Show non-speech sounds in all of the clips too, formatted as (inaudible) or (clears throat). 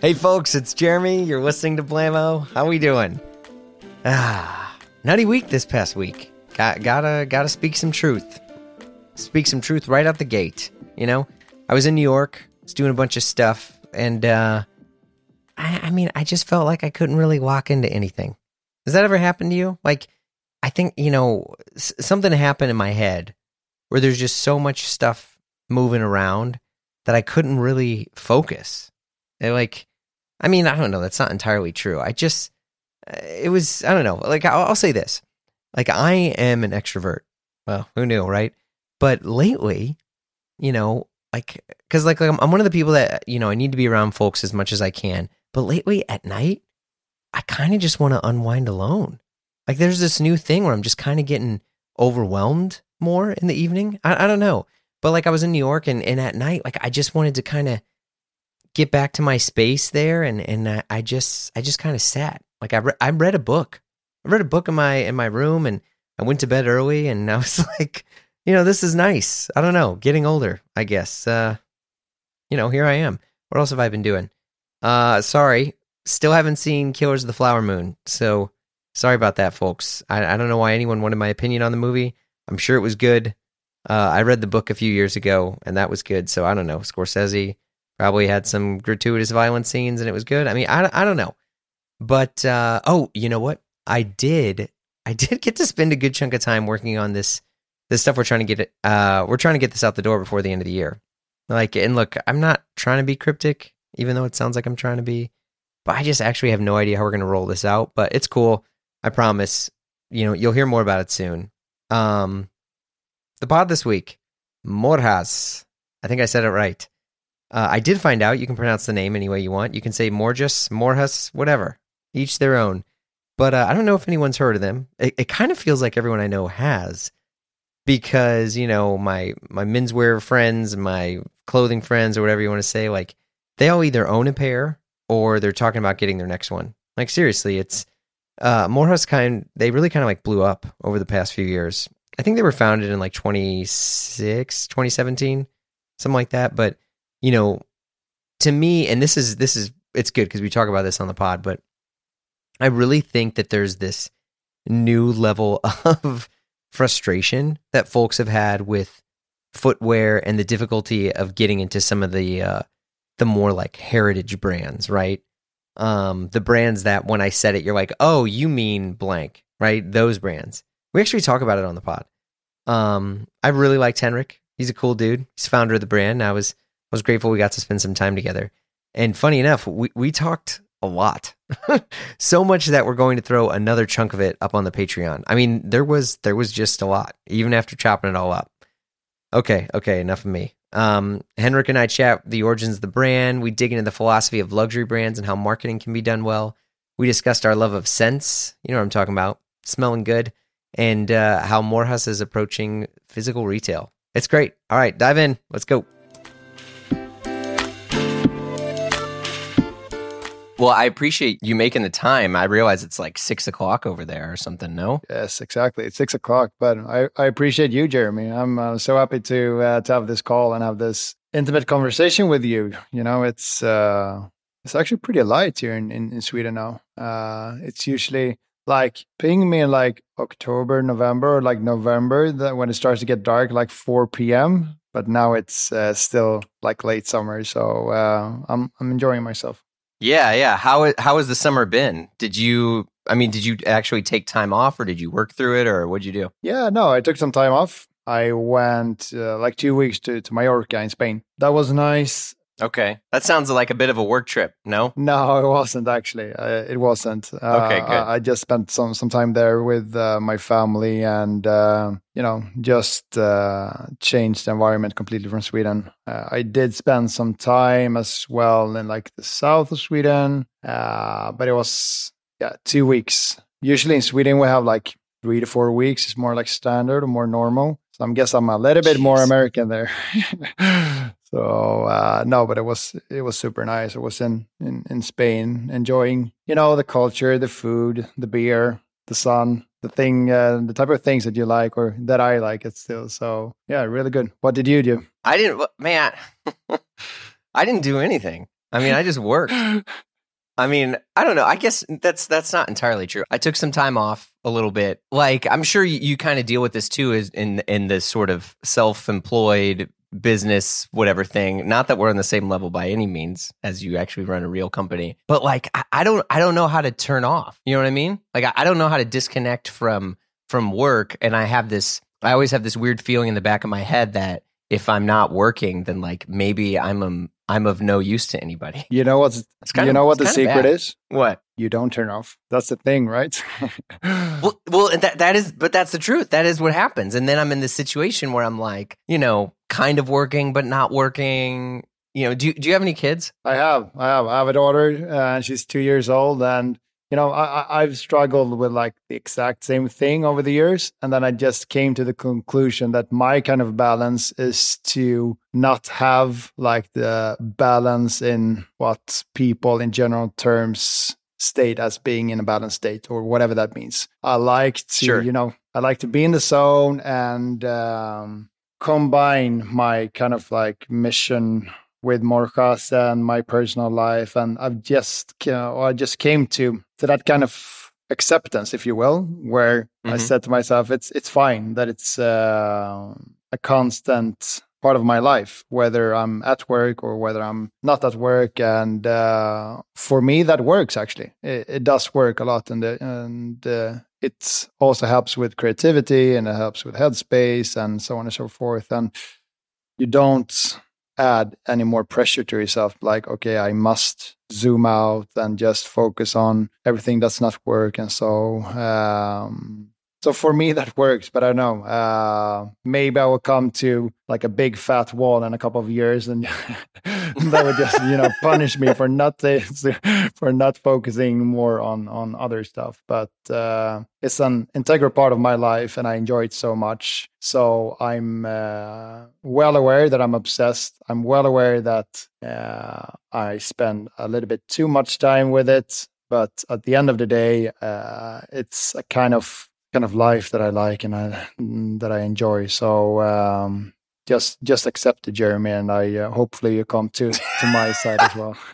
Hey folks, it's Jeremy. You're listening to Blamo. How we doing? Ah, nutty week this past week. Got gotta gotta speak some truth. Speak some truth right out the gate. You know, I was in New York, was doing a bunch of stuff, and uh, I, I mean, I just felt like I couldn't really lock into anything. Does that ever happen to you? Like, I think you know s- something happened in my head where there's just so much stuff moving around that I couldn't really focus. Like, I mean, I don't know. That's not entirely true. I just, uh, it was, I don't know. Like, I'll, I'll say this. Like, I am an extrovert. Well, who knew, right? But lately, you know, like, cause like, I'm, I'm one of the people that, you know, I need to be around folks as much as I can. But lately at night, I kind of just want to unwind alone. Like, there's this new thing where I'm just kind of getting overwhelmed more in the evening. I, I don't know. But like, I was in New York and, and at night, like, I just wanted to kind of, get back to my space there and and I, I just I just kind of sat. Like I re- I read a book. I read a book in my in my room and I went to bed early and I (laughs) was like you know this is nice. I don't know getting older I guess. Uh you know here I am. What else have I been doing? Uh sorry. Still haven't seen Killers of the Flower Moon so sorry about that folks. I I don't know why anyone wanted my opinion on the movie. I'm sure it was good. Uh I read the book a few years ago and that was good so I don't know. Scorsese probably had some gratuitous violent scenes and it was good. I mean, I, I don't know. But uh, oh, you know what? I did I did get to spend a good chunk of time working on this this stuff we're trying to get it uh we're trying to get this out the door before the end of the year. Like and look, I'm not trying to be cryptic even though it sounds like I'm trying to be, but I just actually have no idea how we're going to roll this out, but it's cool. I promise. You know, you'll hear more about it soon. Um the pod this week, Morjas. I think I said it right. Uh, I did find out you can pronounce the name any way you want. You can say Morjas, Morjas, whatever. Each their own. But uh, I don't know if anyone's heard of them. It, it kind of feels like everyone I know has, because you know my my menswear friends, my clothing friends, or whatever you want to say, like they all either own a pair or they're talking about getting their next one. Like seriously, it's uh, kind. They really kind of like blew up over the past few years. I think they were founded in like 26, 2017, something like that. But you know, to me, and this is this is it's good because we talk about this on the pod, but I really think that there's this new level (laughs) of frustration that folks have had with footwear and the difficulty of getting into some of the uh, the more like heritage brands, right? Um, the brands that when I said it, you're like, oh, you mean blank, right? Those brands. We actually talk about it on the pod. Um, I really liked Henrik. He's a cool dude. He's founder of the brand. I was was grateful we got to spend some time together. And funny enough, we, we talked a lot. (laughs) so much that we're going to throw another chunk of it up on the Patreon. I mean, there was there was just a lot, even after chopping it all up. Okay, okay, enough of me. Um, Henrik and I chat the origins of the brand. We dig into the philosophy of luxury brands and how marketing can be done well. We discussed our love of scents. You know what I'm talking about, smelling good, and uh, how Morjas is approaching physical retail. It's great. All right, dive in. Let's go. Well, I appreciate you making the time. I realize it's like six o'clock over there or something. No, Yes, exactly. It's six o'clock, but I, I appreciate you, Jeremy. I'm uh, so happy to uh, to have this call and have this intimate conversation with you. You know, it's uh, it's actually pretty light here in, in, in Sweden now. Uh, it's usually like ping me in like October, November, or like November that when it starts to get dark, like four p.m. But now it's uh, still like late summer, so uh, I'm I'm enjoying myself. Yeah, yeah. How how has the summer been? Did you? I mean, did you actually take time off, or did you work through it, or what'd you do? Yeah, no, I took some time off. I went uh, like two weeks to, to Mallorca in Spain. That was nice. Okay, that sounds like a bit of a work trip. No, No, it wasn't actually. Uh, it wasn't. Uh, Okay, good. I, I just spent some some time there with uh, my family, and uh, you know, just uh, changed the environment completely from Sweden. Uh, I did spend some time as well in like the south of Sweden, uh, but it was yeah two weeks. Usually in Sweden we have like three to four weeks. It's more like standard or more normal. So I guess I'm a little bit more American there. (laughs) so uh, no, but it was it was super nice. I was in, in in Spain enjoying you know the culture, the food, the beer, the sun, the thing, uh, the type of things that you like or that I like. It still so yeah, really good. What did you do? I didn't. Man, (laughs) I didn't do anything. I mean, I just worked. I mean, I don't know. I guess that's that's not entirely true. I took some time off a little bit. Like I'm sure you, you kind of deal with this too, is in in this sort of self-employed business whatever thing. Not that we're on the same level by any means as you actually run a real company, but like I, don't I don't know how to turn off. You know what I mean? Like I, don't know how to disconnect from from work, and I have this. I always have this weird feeling in the back of my head that if I'm not working, then like maybe I'm um, I'm of no use to anybody. You know what's (laughs) you of- know what the secret bad. is? What? You don't turn off. That's the thing, right? (laughs) Well, well, that that is, but that's the truth. That is what happens, and then I'm in this situation where I'm like, you know, kind of working but not working. You know, do you, do you have any kids? I have, I have, I have a daughter, uh, and she's two years old, and you know, I, I've struggled with like the exact same thing over the years, and then I just came to the conclusion that my kind of balance is to not have like the balance in what people in general terms state as being in a balanced state or whatever that means. I like to, Sure. you know, I like to be in the zone and um, combine my kind of like mission with Morjas and my personal life, and I've just you know, I just came to to that kind of acceptance, if you will, where I Mhm. said to myself, it's it's fine that it's uh, a constant part of my life, whether I'm at work or whether I'm not at work, and uh, for me that works actually. It, it does work a lot, and and uh, it also helps with creativity and it helps with headspace and so on and so forth, and you don't add any more pressure to yourself like okay i must zoom out and just focus on everything that's not work and so um so for me that works but i don't know. Uh maybe i will come to like a big fat wall in a couple of years and (laughs) that would just you know punish me for not (laughs) for not focusing more on on other stuff. But uh it's an integral part of my life and i enjoy it so much. So i'm uh, well aware that i'm obsessed. I'm well aware that uh, i spend a little bit too much time with it. But at the end of the day uh, it's a kind of kind of life that i like and I, that i enjoy. So um just just accept it jeremy and i uh, hopefully you come to to my side as well. (laughs)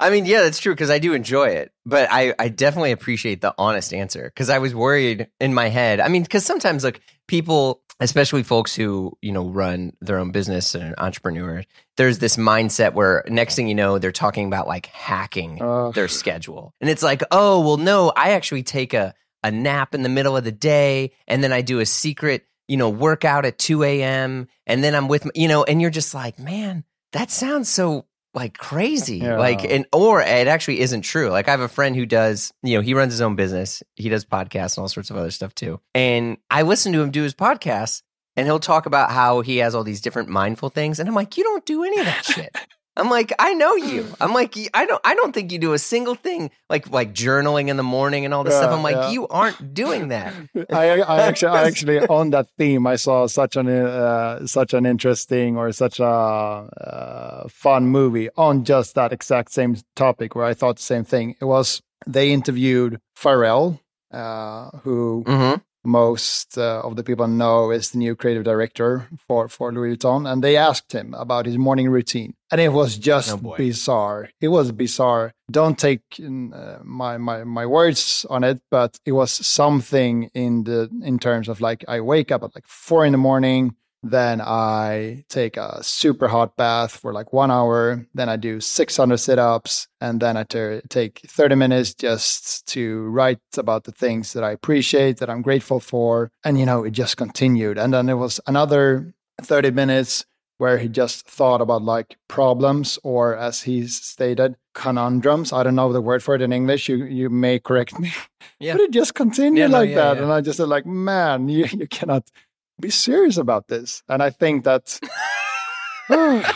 I mean, yeah, that's true because I do enjoy it, but I, I definitely appreciate the honest answer because I was worried in my head. I mean, because sometimes like people, especially folks who you know run their own business and entrepreneurs, there's this mindset where next thing you know, they're talking about like hacking Uh, their schedule, and it's like, oh, well, no, I actually take a a nap in the middle of the day, and then I do a secret, you know, workout at two a.m., and then I'm with, m- you know, and you're just like, man, that sounds so like crazy Yeah. like and or it actually isn't true like i have a friend who does you know he runs his own business he does podcasts and all sorts of other stuff too and i listen to him do his podcasts and he'll talk about how he has all these different mindful things and i'm like you don't do any of that shit i'm like i know (clears throat) you i'm like i don't i don't think you do a single thing like like journaling in the morning and all this stuff i'm like yeah. you aren't doing that (laughs) I, I (laughs) actually, I actually, on that theme, I saw such an uh, such an interesting or such a uh, fun movie on just that exact same topic, where I thought the same thing. It was they interviewed Pharrell, uh, who mm-hmm. Most uh, of the people know is the new creative director for for Louis Vuitton, and they asked him about his morning routine, and it was just Oh, bizarre. It was bizarre. Don't take uh, my my my words on it, but it was something in the in terms of like I wake up at like four in the morning. Then I take a super hot bath for like one hour. Then I do 600 sit ups. And then I ter- take 30 minutes just to write about the things that I appreciate, that I'm grateful for. And, you know, it just continued. And then it was another 30 minutes where he just thought about like problems or, as he stated, conundrums. I don't know the word for it in English. You, you may correct me. (laughs) Yeah. But it just continued Yeah, no, like yeah, that. And I just said, like, man, (laughs) you, you cannot be serious about this. And I think that (laughs)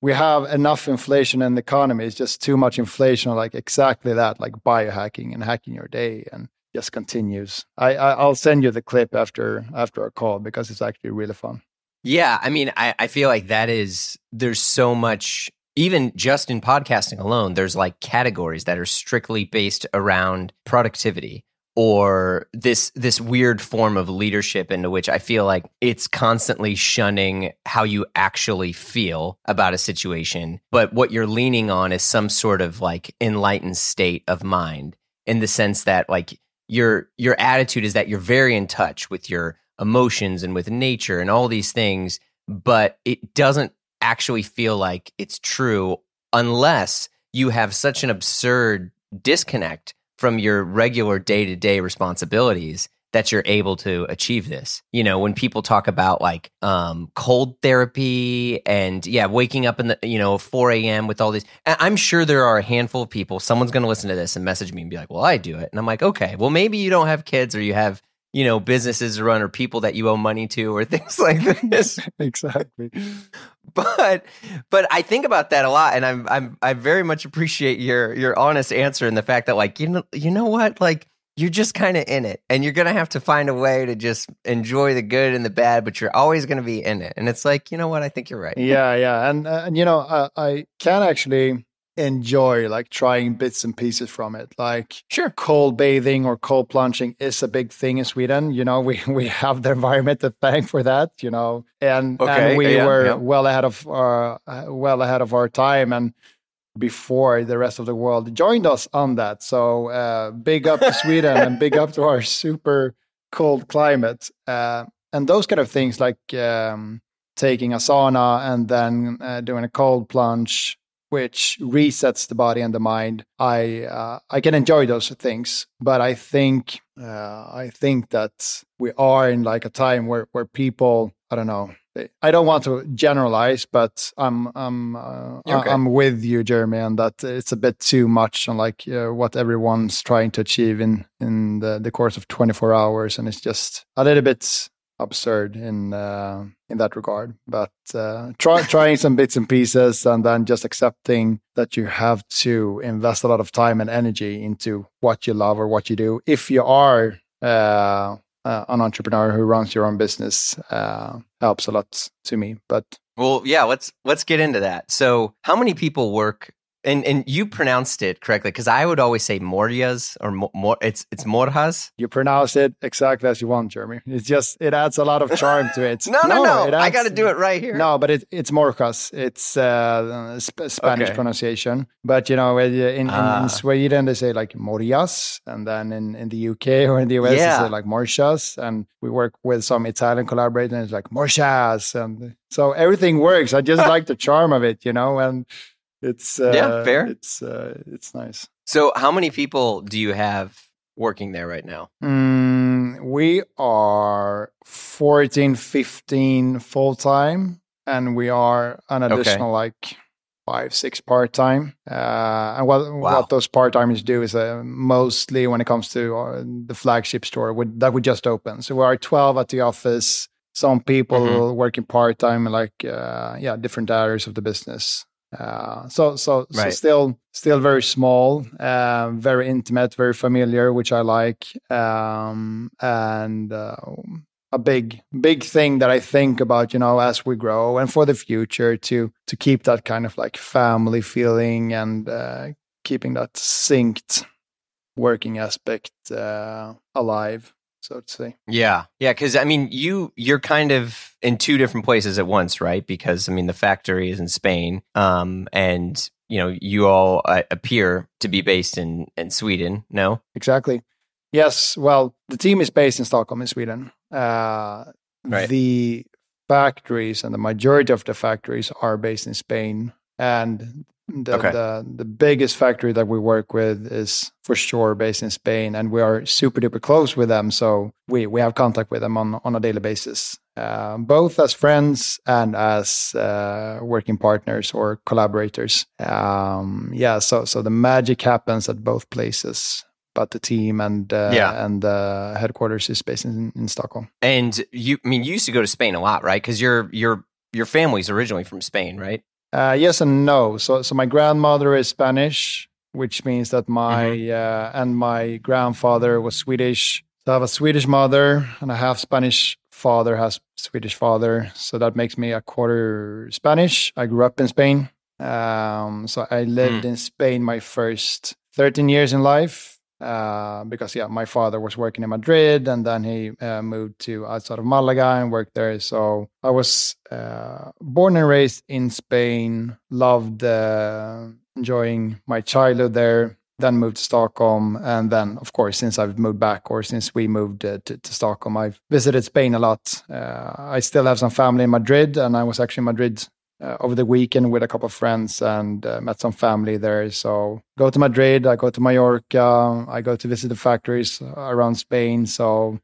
we have enough inflation in the economy. It's just too much inflation, like exactly that, like biohacking and hacking your day, and just continues. I, I I'll send you the clip after after our call because it's actually really fun. Yeah, I mean, I, I feel like that is there's so much even just in podcasting alone, there's like categories that are strictly based around productivity or this this weird form of leadership into which I feel like it's constantly shunning how you actually feel about a situation, but what you're leaning on is some sort of like enlightened state of mind in the sense that like your your attitude is that you're very in touch with your emotions and with nature and all these things, but it doesn't actually feel like it's true unless you have such an absurd disconnect from your regular day to day responsibilities that you're able to achieve this. You know, when people talk about like um, cold therapy and yeah, waking up in the you know 4 a.m. with all these, I'm sure there are a handful of people. Someone's going to listen to this and message me and be like, "Well, I do it," and I'm like, "Okay, well, maybe you don't have kids or you have you know businesses to run or people that you owe money to or (laughs) things like this (laughs) exactly (laughs) but but i think about that a lot and i'm i'm i very much appreciate your your honest answer and the fact that like you know you know what? Like you're just kind of in it and you're gonna have to find a way to just enjoy the good and the bad but you're always gonna be in it. And it's like you know what? I think you're right. Yeah yeah and uh, and you know uh, i can actually enjoy like trying bits and pieces from it. Like sure, cold bathing or cold plunging is a big thing in Sweden. You know, (laughs) we we have the environment to thank for that. You know, and okay, and we yeah, were yeah. well ahead of our uh, well ahead of our time and before the rest of the world joined us on that. So uh, big up to Sweden and big up to our super cold climate. Uh, and those kind of things like um, taking a sauna and then uh, doing a cold plunge which resets the body and the mind. I uh, I can enjoy those things, but I think uh, I think that we are in like a time where where people I don't know. I don't want to generalize, but I'm I'm uh, okay. I'm with you, Jeremy, and that it's a bit too much on like uh, what everyone's trying to achieve in in the, the course of 24 hours, and it's just a little bit absurd in uh, in that regard. But uh, try, trying some bits and pieces, and then just accepting that you have to invest a lot of time and energy into what you love or what you do. If you are uh, uh an entrepreneur who runs your own business, uh, helps a lot to me. But well, yeah, let's let's get into that. So, how many people work and and you pronounced it correctly because I would always say Morias or more. It's it's Morjas. You pronounce it exactly as you want, Jeremy. It's just it adds a lot of charm to it. (laughs) no, no, no. Adds, I got to do it right here. No, but it, it's Morjas. It's uh, sp- Spanish okay. pronunciation. But you know, in, in, ah. in, Sweden they say like Morias, and then in, in the UK or in the US yeah. they say like Morchas. And we work with some Italian collaborators, like Morchas, and so everything works. I just (laughs) like the charm of it, you know, and it's uh, yeah, fair. It's uh, it's nice. So, how many people do you have working there right now? Mm, we are 14, 15 full time, and we are an additional okay. like five, six part time. Uh, and what wow. what those part timers do is uh, mostly when it comes to uh, the flagship store would, that we just opened. So we are twelve at the office. Some people mm-hmm. working part time, like uh, yeah, different areas of the business. Uh, so so, right. so still still very small, uh, very intimate, very familiar, which I like, um, and uh, a big big thing that I think about, you know, as we grow and for the future to to keep that kind of like family feeling and uh, keeping that synced working aspect uh, alive so to say. Yeah, yeah, because I mean, you you're kind of in two different places at once, right? Because I mean, the factory is in Spain, um, and you know, you all uh, appear to be based in in Sweden. No, exactly. Yes. Well, the team is based in Stockholm, in Sweden. Uh, right. The factories and the majority of the factories are based in Spain, and the, okay. the the biggest factory that we work with is for sure based in Spain, and we are super duper close with them. So we we have contact with them on on a daily basis, uh, both as friends and as uh, working partners or collaborators. Um, yeah, so so the magic happens at both places. But the team and uh, yeah. and the headquarters is based in, in Stockholm. And you, I mean, you used to go to Spain a lot, right? Because your your your family's originally from Spain, right? Uh, yes and no. So, so my grandmother is Spanish, which means that my mm-hmm. uh, and my grandfather was Swedish. So I have a Swedish mother and a half Spanish father has Swedish father. So that makes me a quarter Spanish. I grew up in Spain. Um, so I lived mm. in Spain my first 13 years in life. Uh, because yeah, my father was working in Madrid, and then he uh, moved to outside of Malaga and worked there. So I was uh, born and raised in Spain. Loved uh, enjoying my childhood there. Then moved to Stockholm, and then of course, since I've moved back, or since we moved uh, to, to, Stockholm, I've visited Spain a lot. Uh, I still have some family in Madrid, and I was actually in Madrid uh, over the weekend with a couple of friends and uh, met some family there. So go to Madrid, I go to Mallorca, I go to visit the factories around Spain. So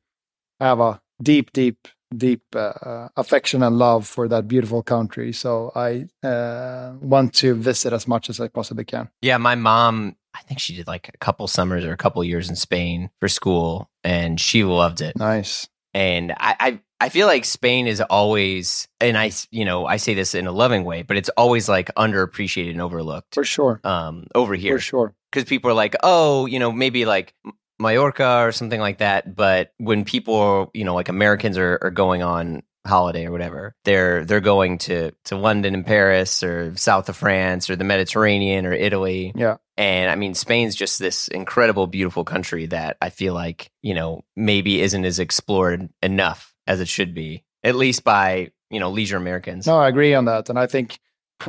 I have a deep, deep, deep uh, affection and love for that beautiful country. So I uh, want to visit as much as I possibly can. Yeah, my mom. I think she did like a couple summers or a couple years in Spain for school, and she loved it. Nice. And I, I I feel like Spain is always, and I, you know, I say this in a loving way, but it's always like underappreciated and overlooked. For sure. Um, over here. For sure. Because people are like, oh, you know, maybe like Mallorca or something like that. But when people, you know, like Americans are, are going on holiday or whatever, they're they're going to to London and Paris or south of France or the Mediterranean or Italy. Yeah. And I mean, Spain's just this incredible, beautiful country that I feel like, you know, maybe isn't as explored enough as it should be, at least by you know leisure Americans. No, I agree on that, and I think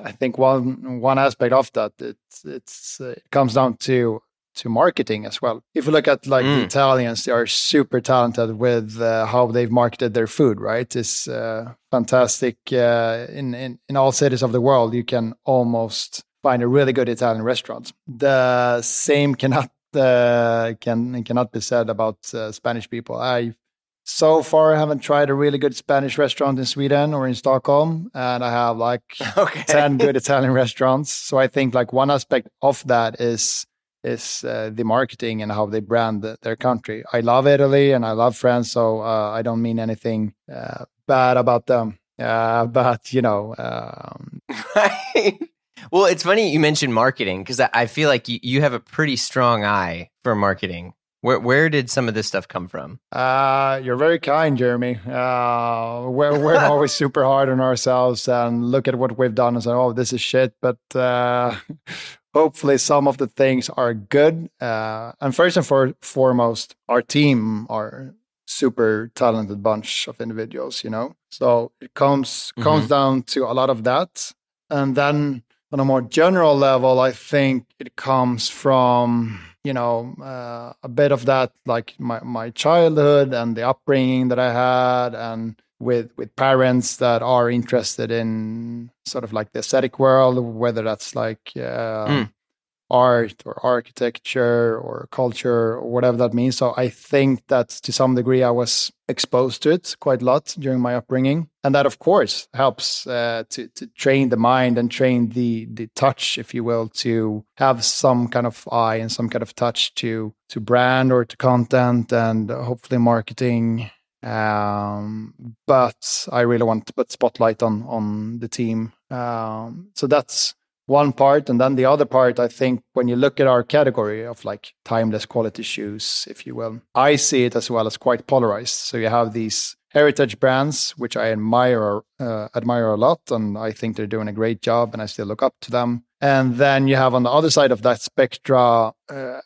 I think one one aspect of that it's it's uh, it comes down to to marketing as well. If you look at like mm. the Italians, they are super talented with uh, how they've marketed their food. Right, it's uh, fantastic. Uh, in in in all cities of the world, you can almost find a really good Italian restaurant. The same cannot uh, can cannot be said about uh, Spanish people. I so far, I haven't tried a really good Spanish restaurant in Sweden or in Stockholm, and I have like (laughs) okay. ten good (laughs) Italian restaurants. So I think like one aspect of that is is uh, the marketing and how they brand the, their country. I love Italy and I love France, so uh, I don't mean anything uh, bad about them. Uh, (laughs) but you know, um... well, it's funny you mentioned marketing because I feel like you, you have a pretty strong eye for marketing. Where where did some of this stuff come from? Uh, you're very kind, Jeremy. Uh, we're we're (laughs) always super hard on ourselves and look at what we've done and say, "Oh, this is shit." But uh, (laughs) hopefully, some of the things are good. Uh, and first and for, foremost, our team are super talented bunch of individuals. You know, so it comes comes mm-hmm. down to a lot of that, and then on a more general level, I think it comes from you know uh, a bit of that like my, my childhood and the upbringing that i had and with with parents that are interested in sort of like the aesthetic world whether that's like uh, mm art or architecture or culture or whatever that means. So I think that to some degree I was exposed to it quite a lot during my upbringing, and that of course helps uh, to to train the mind and train the the touch, if you will, to have some kind of eye and some kind of touch to to brand or to content and hopefully marketing. Um, but I really want to put spotlight on on the team. Um, so that's one part and then the other part i think when you look at our category of like timeless quality shoes if you will i see it as well as quite polarized. So you have these heritage brands which i admire uh, admire a lot and i think they're doing a great job and i still look up to them. And then you have on the other side of that spectra uh,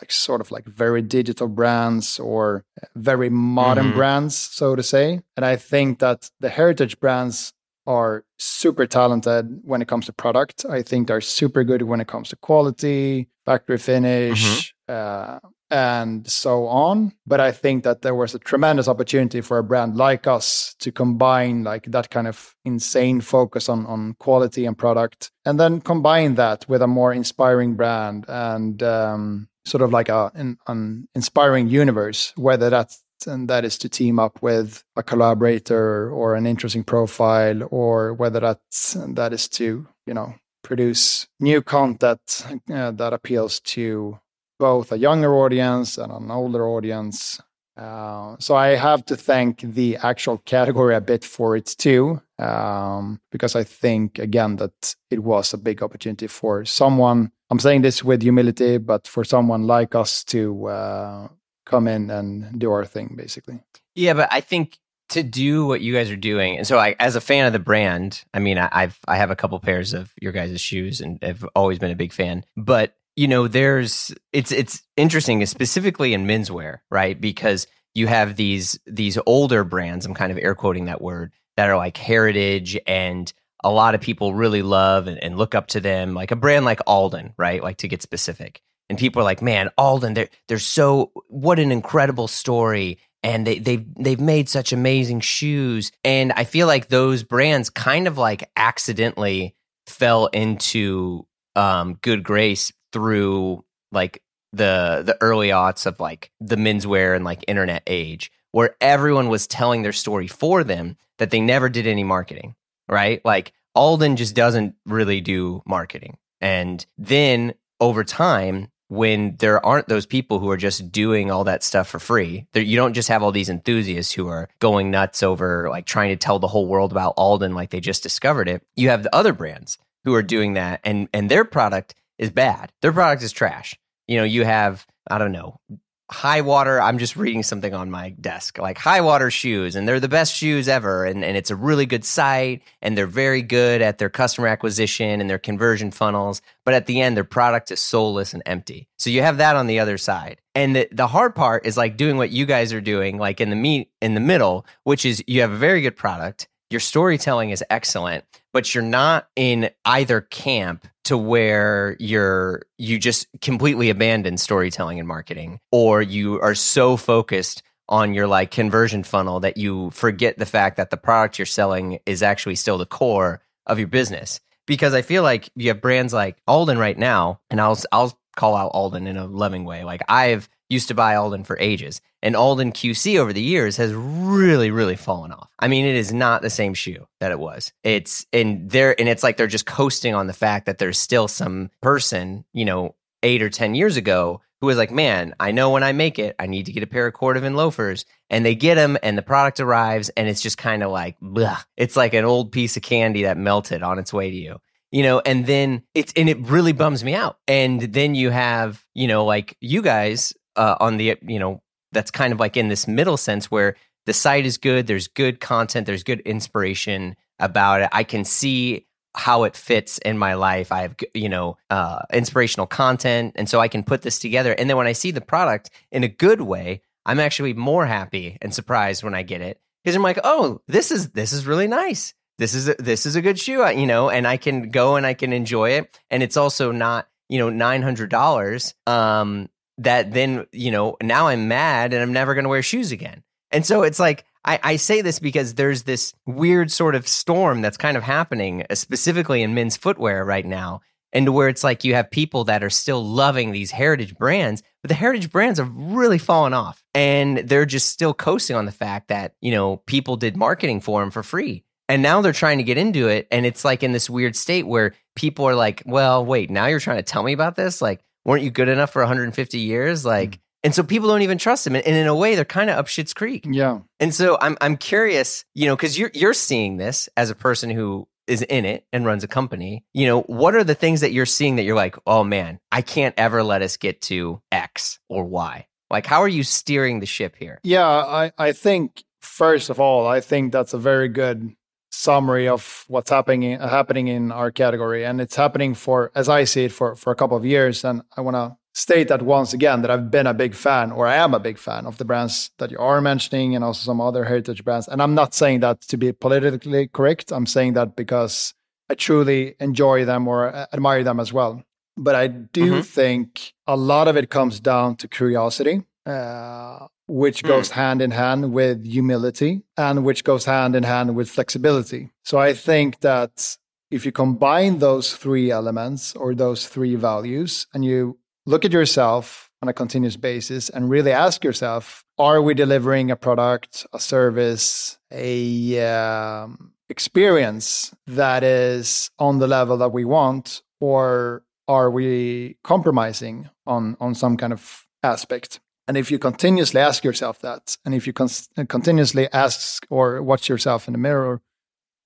like sort of like very digital brands or very modern mm-hmm. brands so to say. And i think that the heritage brands are super talented when it comes to product. I think they're super good when it comes to quality, factory finish, mm-hmm. uh, and so on. But I think that there was a tremendous opportunity for a brand like us to combine like that kind of insane focus on on quality and product, and then combine that with a more inspiring brand and um, sort of like a an, an inspiring universe, whether that's and that is to team up with a collaborator or an interesting profile, or whether that's that is to you know produce new content uh, that appeals to both a younger audience and an older audience. Uh, so I have to thank the actual category a bit for it too, um, because I think again that it was a big opportunity for someone. I'm saying this with humility, but for someone like us to uh, come in and do our thing basically yeah but i think to do what you guys are doing and so i as a fan of the brand i mean I, have i have a couple pairs of your guys' shoes and I've always been a big fan but you know, there's it's it's interesting, specifically in menswear, right? Because you have these these older brands. I'm kind of air quoting that word that are like heritage and a lot of people really love and, and, look up to them, like a brand like Alden, right? Like to get specific. And people are like, man, Alden, they're they're so what an incredible story. And they they've they've made such amazing shoes. And I feel like those brands kind of like accidentally fell into um, good grace through like the the early aughts of like the menswear and like internet age where everyone was telling their story for them that they never did any marketing right like alden just doesn't really do marketing and then over time when there aren't those people who are just doing all that stuff for free there, you don't just have all these enthusiasts who are going nuts over like trying to tell the whole world about alden like they just discovered it you have the other brands who are doing that and and their product is bad. Their product is trash. You know, you have I don't know high water i'm just reading something on my desk like high water shoes and they're the best shoes ever and, and it's a really good site and they're very good at their customer acquisition and their conversion funnels but at the end their product is soulless and empty. So you have that on the other side. And the, the hard part is like doing what you guys are doing like in the meet in the middle which is you have a very good product your storytelling is excellent, but you're not in either camp to where you're you just completely abandon storytelling and marketing or you are so focused on your like conversion funnel that you forget the fact that the product you're selling is actually still the core of your business. Because I feel like you have brands like Alden right now and I'll I'll call out Alden in a loving way. Like I've used to buy Alden for ages. And Alden QC over the years has really, really fallen off. I mean, it is not the same shoe that it was. It's and there and it's like they're just coasting on the fact that there's still some person, you know, eight or ten years ago who was like, man, I know when I make it, I need to get a pair of cordovan loafers. And they get them and the product arrives and it's just kind of like, blah. It's like an old piece of candy that melted on its way to you you know, and then it's, and it really bums me out. And then you have, you know, like you guys uh, on the you know that's kind of like in this middle sense where the site is good there's good content there's good inspiration about it. I can see how it fits in my life. I have you know uh, inspirational content and so i can put this together. And then when i see the product in a good way i'm actually more happy and surprised when i get it because i'm like oh this is this is really nice. This is a, this is a good shoe you know and i can go and i can enjoy it. And it's also not you know $900 um that then, you know, now I'm mad and I'm never going to wear shoes again. And so it's like, I, I, say this because there's this weird sort of storm that's kind of happening, uh, specifically in men's footwear right now. And where it's like you have people that are still loving these heritage brands, but the heritage brands have really fallen off. And they're just still coasting on the fact that, you know, people did marketing for them for free. And now they're trying to get into it. And it's like in this weird state where people are like, well, wait, now you're trying to tell me about this? Like, weren't you good enough for 150 years? Like, mm. and so people don't even trust him. And, and in a way, they're kind of up shit's creek. Yeah. And so I'm I'm curious, you know, because you're you're seeing this as a person who is in it and runs a company. You know, what are the things that you're seeing that you're like, oh man, I can't ever let us get to X or Y? Like, how are you steering the ship here? Yeah, I I think first of all, I think that's a very good summary of what's happening happening in our category. And it's happening for as i see it for for a couple of years. And i want to state that once again that i've been a big fan or i am a big fan of the brands that you are mentioning and also some other heritage brands. And i'm not saying that to be politically correct. I'm saying that because i truly enjoy them or admire them as well. But i do mm-hmm. think a lot of it comes down to curiosity. Uh, which hmm. goes mm. hand in hand with humility and which goes hand in hand with flexibility. So I think that if you combine those three elements or those three values and you look at yourself on a continuous basis and really ask yourself are we delivering a product a service a um, experience that is on the level that we want or are we compromising on on some kind of aspect and if you continuously ask yourself that, and if you con- continuously ask or watch yourself in the mirror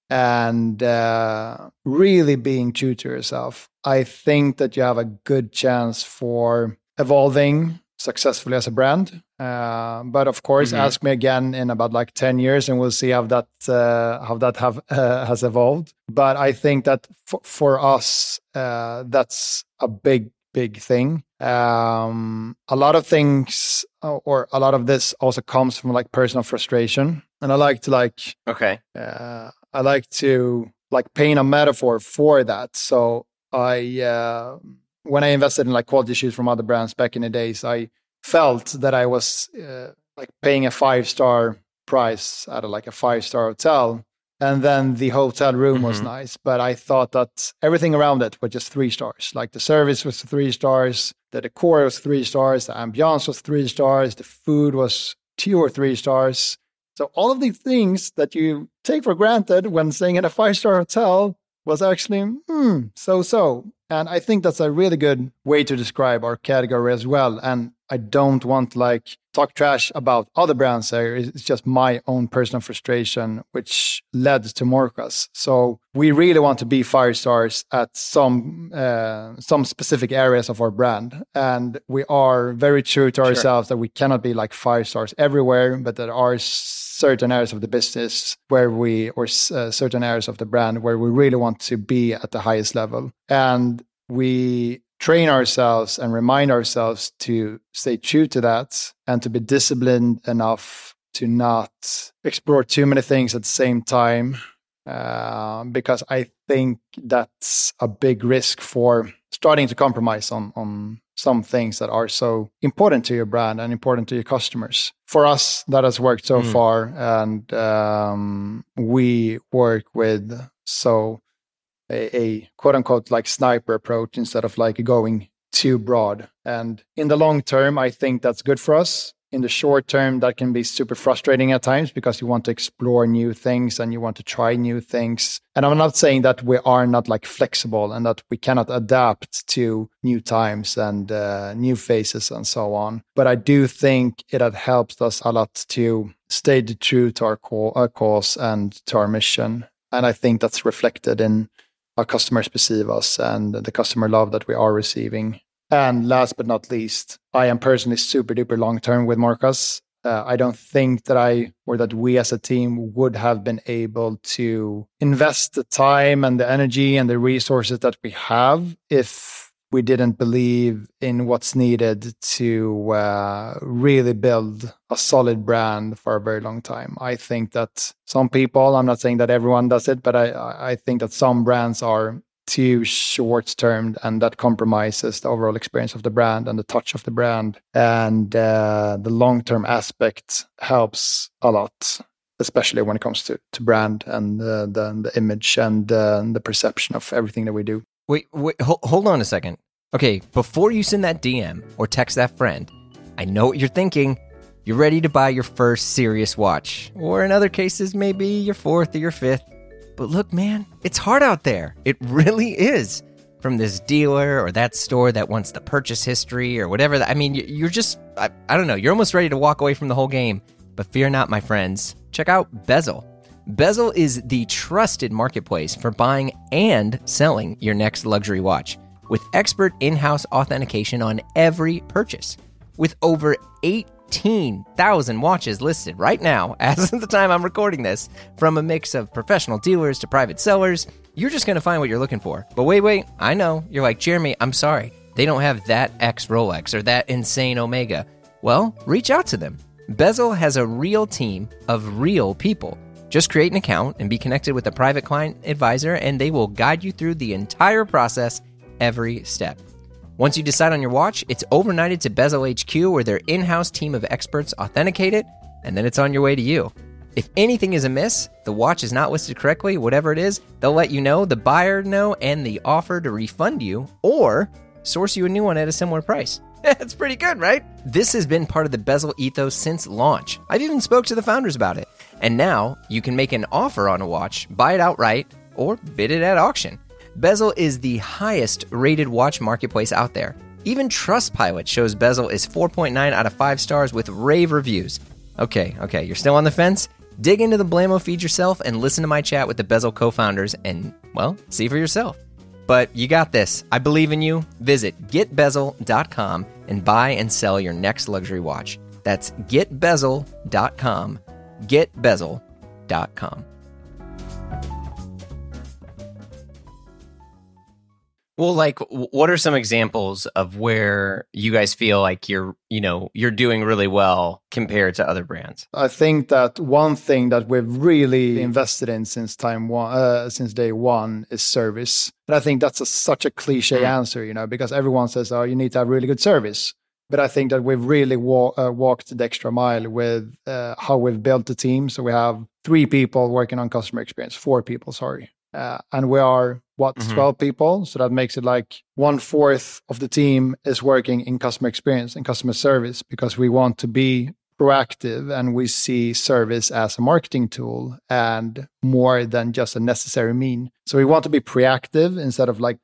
and uh, really being true to yourself, I think that you have a good chance for evolving successfully as a brand. Uh, but of course, mm-hmm. ask me again in about like ten years, and we'll see how that uh, how that have uh, (laughs) has evolved. But I think that f- for us, uh, that's a big big thing. Um, a lot of things, or a lot of this, also comes from like personal frustration, and I like to like okay. Uh, I like to like paint a metaphor for that. So I, uh, when I invested in like quality shoes from other brands back in the days, I felt that I was uh, like paying a five star price at a, like a five star hotel. And then the hotel room mm-hmm. was nice, but I thought that everything around it was just three stars. Like the service was three stars, the decor was three stars, the ambiance was three stars, the food was two or three stars. So all of these things that you take for granted when staying in a five star hotel was actually hmm, so so. And I think that's a really good way to describe our category as well. And I don't want to like talk trash about other brands there. It's just my own personal frustration, which led to Morjas. So we really want to be fire stars at some uh, some specific areas of our brand, and we are very true to ourselves sure. that we cannot be like fire stars everywhere, but there are certain areas of the business where we or uh, certain areas of the brand where we really want to be at the highest level, and we train ourselves and remind ourselves to stay true to that and to be disciplined enough to not explore too many things at the same time uh, because I think that's a big risk for starting to compromise on on some things that are so important to your brand and important to your customers. For us, that has worked so mm. far, and um, we work with so a, a quote unquote like sniper approach instead of like going too broad. And in the long term, I think that's good for us. In the short term, that can be super frustrating at times because you want to explore new things and you want to try new things. And I'm not saying that we are not like flexible and that we cannot adapt to new times and uh, new faces and so on. But I do think it had helped us a lot to stay true to our, co- our cause and to our mission. And I think that's reflected in our customers perceive us and the customer love that we are receiving. And last but not least, I am personally super duper long term with Morjas. Uh, I don't think that I or that we as a team would have been able to invest the time and the energy and the resources that we have if we didn't believe in what's needed to uh, really build a solid brand for a very long time. I think that some people, I'm not saying that everyone does it, but I, I think that some brands are too short term and that compromises the overall experience of the brand and the touch of the brand. And uh, the long term aspect helps a lot. Especially when it comes to, to brand and uh, the, the image and uh, the perception of everything that we do. Wait, wait, hold, hold on a second. Okay, before you send that DM or text that friend, I know what you're thinking. You're ready to buy your first serious watch, or in other cases, maybe your fourth or your fifth. But look, man, it's hard out there. It really is. From this dealer or that store that wants the purchase history or whatever. I mean, you're just, I, I don't know, you're almost ready to walk away from the whole game. But fear not, my friends. Check out Bezel. Bezel is the trusted marketplace for buying and selling your next luxury watch with expert in house authentication on every purchase. With over 18,000 watches listed right now, (laughs) as of the time I'm recording this, from a mix of professional dealers to private sellers, you're just to find what you're looking for. But wait, wait, I know. You're like, Jeremy, I'm sorry. They don't have that X Rolex or that insane Omega. Well, reach out to them. Bezel has a real team of real people just create an account and be connected with a private client advisor, and they will guide you through the entire process every step. Once you decide on your watch, it's overnighted to Bezel HQ where their in house team of experts authenticate it, and then it's on your way to you. If anything is amiss, the watch is not listed correctly, whatever it is, they'll let you know, the buyer know, and the offer to refund you or source you a new one at a similar price. (laughs) That's pretty good, right? This has been part of the Bezel ethos since launch. I've even spoke to the founders about it. And now you can make an offer on a watch, buy it outright, or bid it at auction. Bezel is the highest rated watch marketplace out there. Even Trustpilot shows Bezel is 4.9 out of 5 stars with rave reviews. Okay, okay, you're still on the fence? Dig into the Blamo feed yourself and listen to my chat with the Bezel co founders and, well, see for yourself. But you got this. I believe in you. Visit getbezel.com and buy and sell your next luxury watch. That's getbezel.com. Getbezel.com. Well, like, what are some examples of where you guys feel like you're, you know, you're doing really well compared to other brands? I think that one thing that we've really invested in since time one, uh, since day one, is service. And I think that's a, such a cliche mm. answer, you know, because everyone says, "Oh, you need to have really good service." But I think that we've really wa- uh, walked the extra mile with uh, how we've built the team. So we have three people working on customer experience, four people, sorry, uh, and we are what mm-hmm. 12 people so that makes it like one fourth of the team is working in customer experience and customer service because we want to be proactive and we see service as a marketing tool and more than just a necessary mean so we want to be proactive instead of like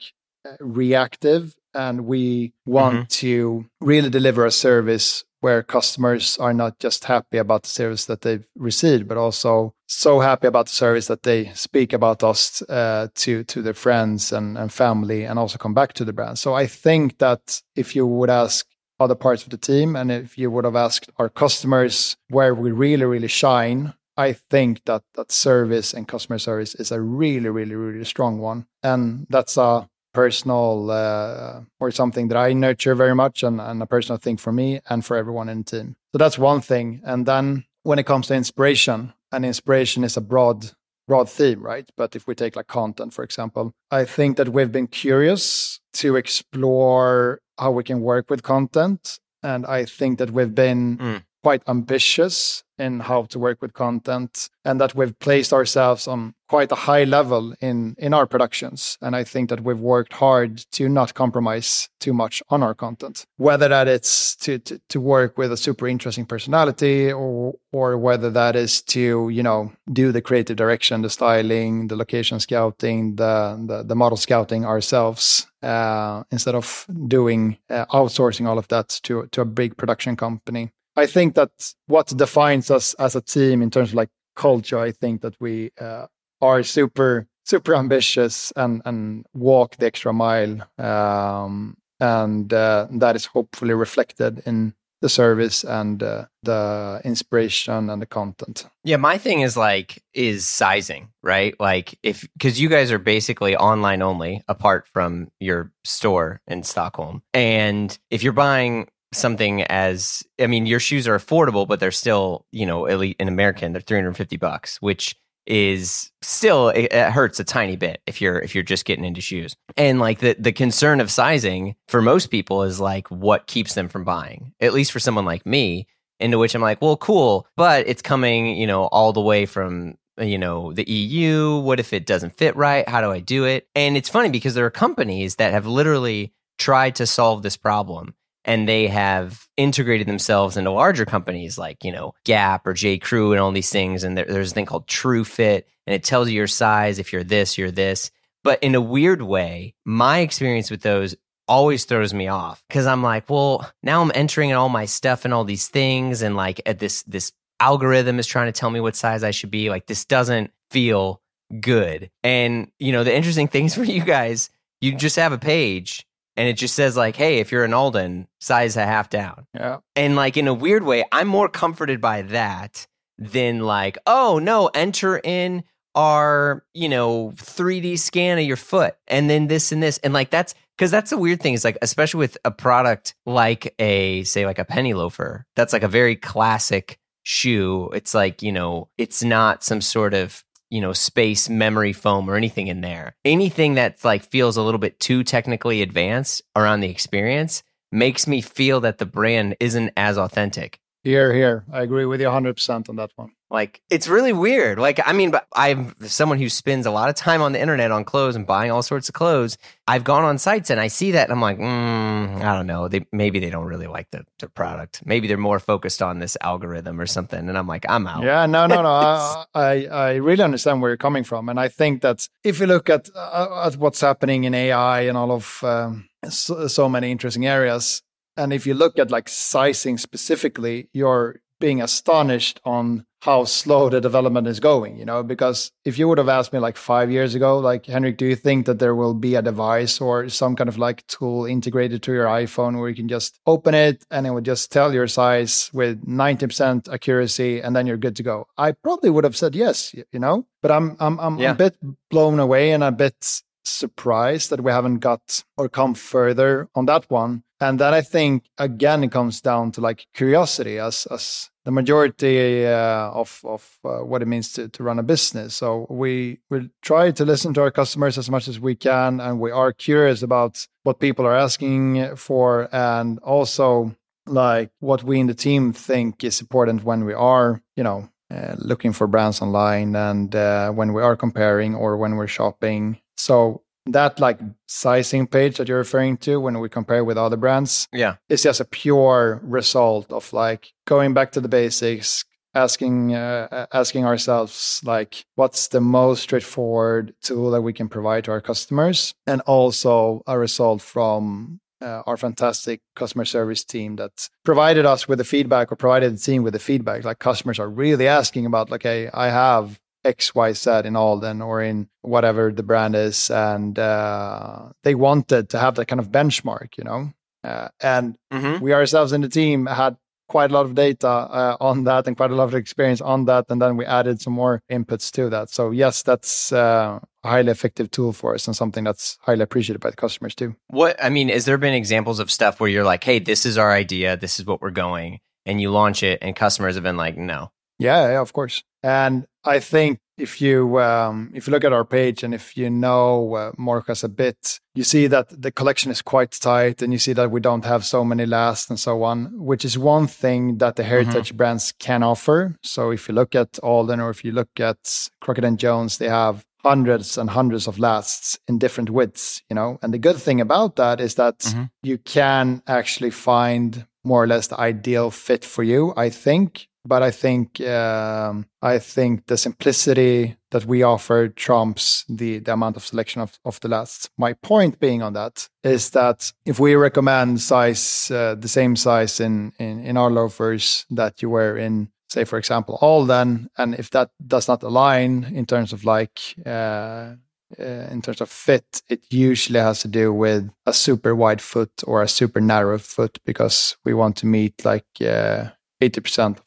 uh, reactive and we want mm-hmm. to really deliver a service where customers are not just happy about the service that they've received, but also so happy about the service that they speak about us uh, to to their friends and, and family, and also come back to the brand. So I think that if you would ask other parts of the team, and if you would have asked our customers where we really really shine, I think that that service and customer service is a really really really strong one, and that's a personal uh, or something that I nurture very much and, and a personal thing for me and for everyone in the team. So that's one thing. And then when it comes to inspiration, and inspiration is a broad broad theme, right? But if we take like content, for example, I think that we've been curious to explore how we can work with content. And I think that we've been mm. Quite ambitious in how to work with content and that we've placed ourselves on quite a high level in in our productions. And i think that we've worked hard to not compromise too much on our content. Whether that it's to to, to work with a super interesting personality or or whether that is to you know do the creative direction the styling the location scouting the the, the model scouting ourselves uh, instead of doing uh, outsourcing all of that to to a big production company I think that what defines us as a team in terms of like culture, I think that we uh, are super super ambitious and and walk the extra mile, um, and uh, that is hopefully reflected in the service and uh, the inspiration and the content. Yeah, my thing is like is sizing, right? Like if cuz you guys are basically online only apart from your store in Stockholm. And if you're buying something as I mean, your shoes are affordable, but they're still, you know, elite in American, they're 350 bucks, which is still it, it, hurts a tiny bit if you're if you're just getting into shoes. And like the the concern of sizing for most people is like what keeps them from buying. At least for someone like me, into which I'm like, well, cool, but it's coming, you know, all the way from you know the EU. What if it doesn't fit right? How do I do it? And it's funny because there are companies that have literally tried to solve this problem and they have integrated themselves into larger companies like you know Gap or J Crew and all these things. And there, there's a thing called True Fit, and it tells you your size. If you're this, you're this. But in a weird way, my experience with those always throws me off because I'm like, well, now I'm entering in all my stuff and all these things, and like at this this algorithm is trying to tell me what size I should be. Like this doesn't feel good. And you know, the interesting (laughs) things for you guys, you just have a page and it just says like, "Hey, if you're an Alden, size a half down." Yeah. And like in a weird way, I'm more comforted by that than like, "Oh no, enter in our you know 3D scan of your foot, and then this and this," and like that's because that's the weird thing is like, especially with a product like a say like a penny loafer, that's like a very classic shoe. It's like you know, it's not some sort of you know space memory foam or anything in there. Anything that like feels a little bit too technically advanced around the experience makes me feel that the brand isn't as authentic here here i agree with you 100% on that one like it's really weird. Like I mean, but I'm someone who spends a lot of time on the internet on clothes and buying all sorts of clothes. I've gone on sites and I see that and I'm like, mm, I don't know. They maybe they don't really like the, the product. Maybe they're more focused on this algorithm or something. And I'm like, I'm out. Yeah, no, no, no. (laughs) I, I, I really understand where you're coming from, and I think that if you look at uh, at what's happening in AI and all of um, so, so many interesting areas, and if you look at like sizing specifically, you're being astonished on how slow the development is going, you know, because if you would have asked me like five years ago, like, Henrik, do you think that there will be a device or some kind of like tool integrated to your iPhone where you can just open it and it would just tell your size with 90% accuracy and then you're good to go? I probably would have said yes, you know, but I'm, I'm, I'm yeah. a bit blown away and a bit surprised that we haven't got or come further on that one. And then I think again it comes down to like curiosity as as the majority uh, of of uh, what it means to, to run a business. So we will try to listen to our customers as much as we can, and we are curious about what people are asking for, and also like what we in the team think is important when we are, you know, uh, looking for brands online and uh, when we are comparing or when we're shopping. So that like sizing page that you're referring to when we compare with other brands yeah. it's just a pure result of like going back to the basics asking uh, asking ourselves like what's the most straightforward tool that we can provide to our customers and also a result from uh, our fantastic customer service team that provided us with the feedback or provided the team with the feedback. Like customers are really asking about like hey i have XYZ in Alden or in whatever the brand is. And uh, they wanted to have that kind of benchmark, you know. Uh, and mm-hmm. we ourselves in the team had quite a lot of data uh, on that and quite a lot of experience on that. And then we added some more inputs to that. So, yes, that's uh, a highly effective tool for us and something that's highly appreciated by the customers too. What, I mean, has there been examples of stuff where you're like, hey, this is our idea, this is what we're going, and you launch it, and customers have been like, no? Yeah, yeah, of course. And I think if you um, if you look at our page and if you know uh, Morjas a bit, you see that the collection is quite tight, and you see that we don't have so many last and so on, which is one thing that the heritage mm-hmm. brands can offer. So if you look at Alden or if you look at Crockett and Jones, they have hundreds and hundreds of lasts in different widths, you know. And the good thing about that is that mm-hmm. you can actually find more or less the ideal fit for you, I think, but I think um, I think the simplicity that we offer trumps the, the amount of selection of, of the last. My point being on that is that if we recommend size uh, the same size in, in in our loafers that you wear in say for example Alden, and if that does not align in terms of like uh, uh, in terms of fit, it usually has to do with a super wide foot or a super narrow foot because we want to meet like uh, 80% the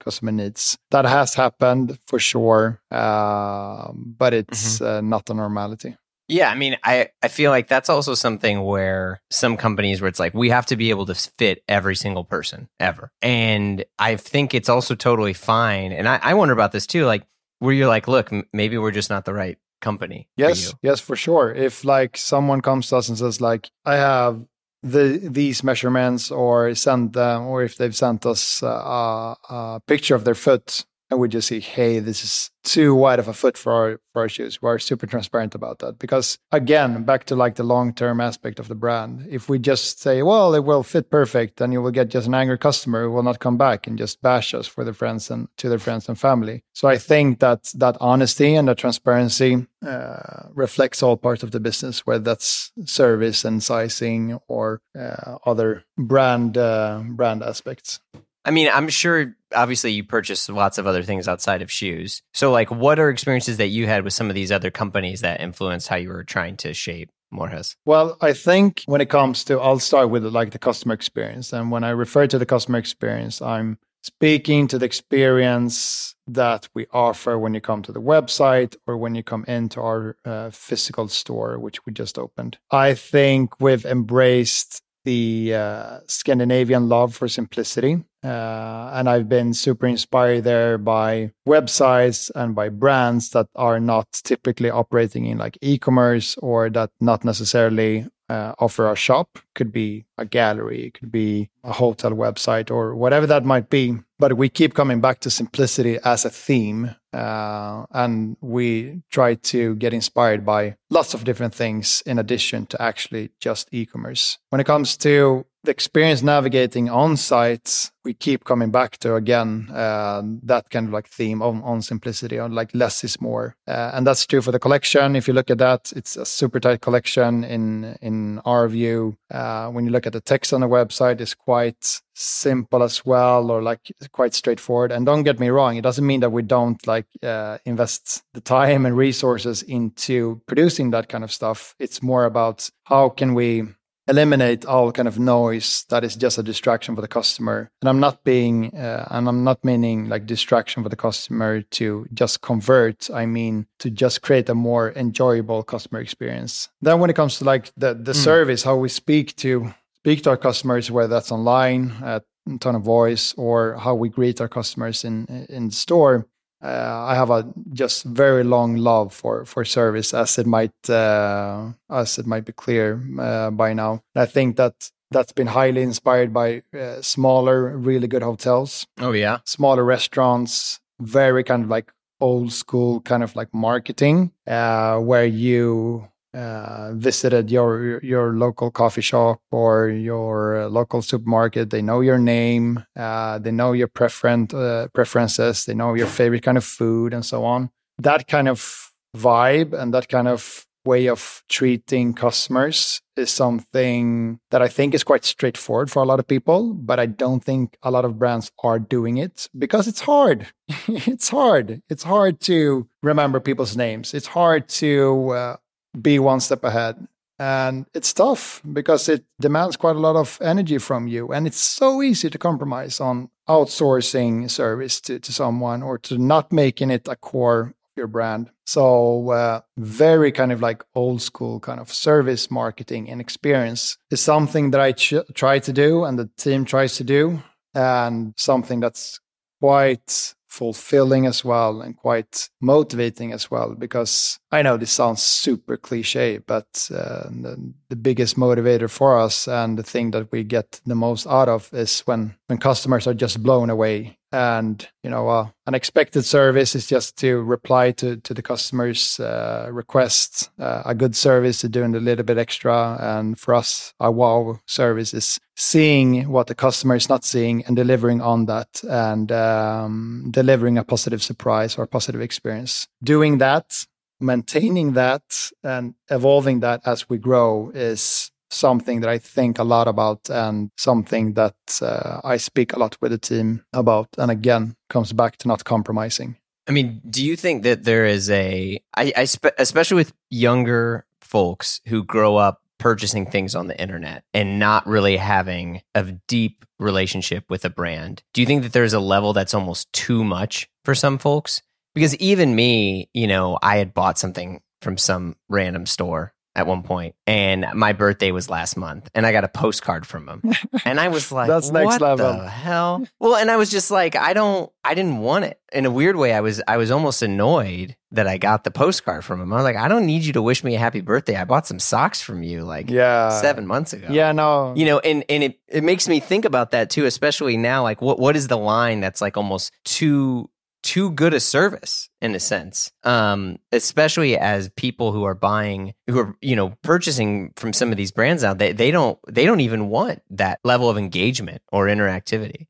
customer needs. That has happened for sure, uh, but it's mm-hmm. uh, not a normality. Yeah, I mean, I, I feel like that's also something where some companies where it's like we have to be able to fit every single person ever. And I think it's also totally fine. And I, I wonder about this too, like where you're like, look, m- maybe we're just not the right company. Yes, for yes, for sure. If like someone comes to us and says like, I have the these measurements or send them or if they've sent us a, a picture of their foot and we just say, hey this is too wide of a foot for our for our shoes. We're super transparent about that because again, back to like the long term aspect of the brand. If we just say, well, it will fit perfect, then you will get just an angry customer who will not come back and just bash us for their friends and to their friends and family. So I think that that honesty and that transparency uh, reflects all parts of the business, whether that's service and sizing or uh, other brand uh, brand aspects. I mean, I'm sure obviously you purchase lots of other things outside of shoes. So like what are experiences that you had with some of these other companies that influenced how you were trying to shape Morjas? Well, I think when it comes to I'll start with like the customer experience. And when I refer to the customer experience, I'm speaking to the experience that we offer when you come to the website or when you come into our uh, physical store, which we just opened. I think we've embraced the uh, Scandinavian love for simplicity. Uh, and I've been super inspired there by websites and by brands that are not typically operating in like e commerce or that not necessarily uh, offer a shop. Could be a gallery, it could be a hotel website, or whatever that might be. But we keep coming back to simplicity as a theme. Uh, and we try to get inspired by lots of different things in addition to actually just e commerce. When it comes to the experience navigating on sites we keep coming back to again uh, that kind of like theme on, on simplicity on like less is more. Uh, and that's true for the collection. If you look at that it's a super tight collection in in our view. Uh, when you look at the text on the website it's quite simple as well or like quite straightforward. And don't get me wrong it doesn't mean that we don't like uh, invest the time and resources into producing that kind of stuff. It's more about how can we eliminate all kind of noise that is just a distraction for the customer. And I'm not being, uh, and I'm not meaning like distraction for the customer to just convert. I mean to just create a more enjoyable customer experience. Then when it comes to like the the mm. service, how we speak to speak to our customers, whether that's online at tone of voice or how we greet our customers in in the store uh, I have a just very long love for for service, as it might uh, as it might be clear uh, by now. I think that that's been highly inspired by uh, smaller, really good hotels. Oh yeah, smaller restaurants, very kind of like old school kind of like marketing, uh, where you uh, visited your your local coffee shop or your local supermarket. They know your name. Uh, they know your preferent uh, preferences. They know your favorite kind of food and so on. That kind of vibe and that kind of way of treating customers is something that I think is quite straightforward for a lot of people, but I don't think a lot of brands are doing it because it's hard. (laughs) it's hard. It's hard to remember people's names. It's hard to uh, be one step ahead. And it's tough because it demands quite a lot of energy from you. And it's so easy to compromise on outsourcing service to, to someone or to not making it a core of your brand. So, uh, very kind of like old school kind of service marketing and experience is something that I ch- try to do and the team tries to do, and something that's quite fulfilling as well and quite motivating as well because I know this sounds super cliche, but uh, the, the, biggest motivator for us and the thing that we get the most out of is when when customers are just blown away. And you know uh, an expected service is just to reply to to the customer's uh, request uh, a good service is doing a little bit extra. And for us a wow service is seeing what the customer is not seeing and delivering on that and um, delivering a positive surprise or positive experience doing that maintaining that and evolving that as we grow is something that I think a lot about and something that uh, I speak a lot with the team about. And again, comes back to not compromising. I mean, do you think that there is a, I, I spe- especially with younger folks who grow up purchasing things on the internet and not really having a deep relationship with a brand, do you think that there's a level that's almost too much for some folks? Because even me, you know, I had bought something from some random store at one point, and my birthday was last month, and I got a postcard from him, (laughs) and I was like, "That's next what level." The hell? Well, and I was just like, I don't, I didn't want it. In a weird way, I was, I was almost annoyed that I got the postcard from him. I was like, I don't need you to wish me a happy birthday. I bought some socks from you like yeah. seven months ago. Yeah, no, you know, and and it it makes me think about that too, especially now. Like, what what is the line that's like almost too too good a service in a sense um, especially as people who are buying who are you know purchasing from some of these brands now they, they don't they don't even want that level of engagement or interactivity